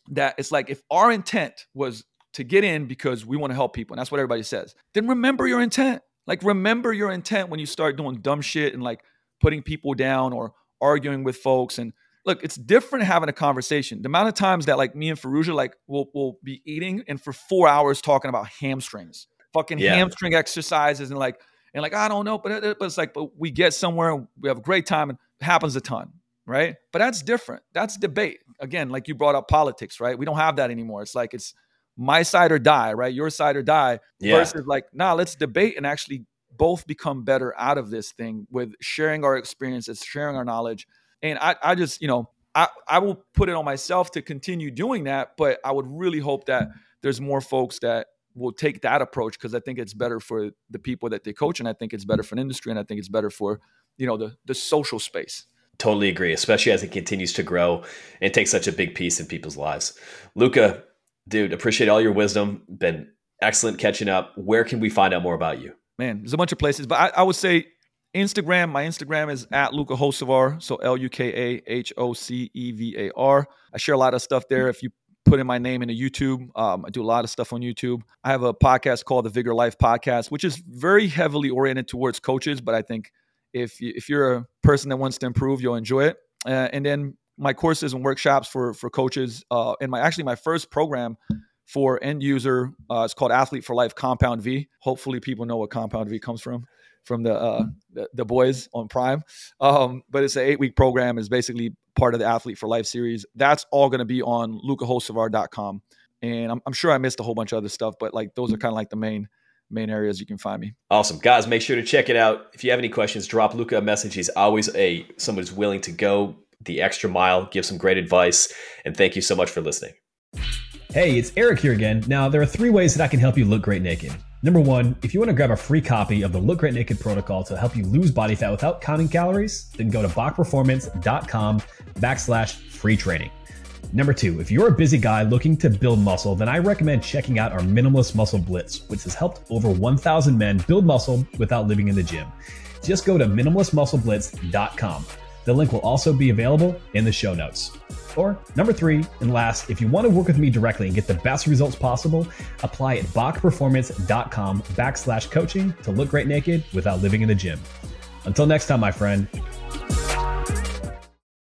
that it's like if our intent was to get in because we want to help people, and that's what everybody says, then remember your intent. Like remember your intent when you start doing dumb shit and like putting people down or arguing with folks. And look, it's different having a conversation. The amount of times that like me and Ferruggia like will will be eating and for four hours talking about hamstrings, fucking yeah. hamstring exercises, and like and like I don't know, but but it's like but we get somewhere and we have a great time and it happens a ton right? But that's different. That's debate. Again, like you brought up politics, right? We don't have that anymore. It's like it's my side or die, right? Your side or die yeah. versus like, nah, let's debate and actually both become better out of this thing with sharing our experiences, sharing our knowledge. And I, I just, you know, I, I will put it on myself to continue doing that, but I would really hope that there's more folks that will take that approach because I think it's better for the people that they coach, and I think it's better for an industry, and I think it's better for you know the the social space. Totally agree, especially as it continues to grow and take such a big piece in people's lives. Luka, dude, appreciate all your wisdom. Been excellent catching up. Where can we find out more about you? Man, there's a bunch of places, but I, I would say Instagram. My Instagram is at Luka Hocevar, so L U K A H O C E V A R. I share a lot of stuff there. If you put in my name into YouTube, um, I do a lot of stuff on YouTube. I have a podcast called the Vigor Life Podcast, which is very heavily oriented towards coaches, but I think if you, if you're a person that wants to improve, you'll enjoy it. Uh, and then my courses and workshops for for coaches, uh, and my actually my first program for end user, uh, it's called Athlete for Life Compound V. Hopefully, people know what Compound V comes from from the uh, the, the, boys on Prime. Um, but it's an eight week program. is basically part of the Athlete for Life series. That's all going to be on lukahocevar.com. And I'm, I'm sure I missed a whole bunch of other stuff, but like those are kind of like the main main areas you can find me. Awesome. Guys, make sure to check it out. If you have any questions, drop Luka a message. He's always a someone who's willing to go the extra mile, give some great advice, and thank you so much for listening. Hey, it's Eric here again. Now, there are three ways that I can help you look great naked. Number one, if you want to grab a free copy of the Look Great Naked protocol to help you lose body fat without counting calories, then go to bachperformance.com backslash free training. Number two, if you're a busy guy looking to build muscle, then I recommend checking out our Minimalist Muscle Blitz, which has helped over 1,000 men build muscle without living in the gym. Just go to minimalistmuscleblitz.com. The link will also be available in the show notes. Or number three, and last, if you want to work with me directly and get the best results possible, apply at bachperformance.com backslash coaching to look great naked without living in the gym. Until next time, my friend,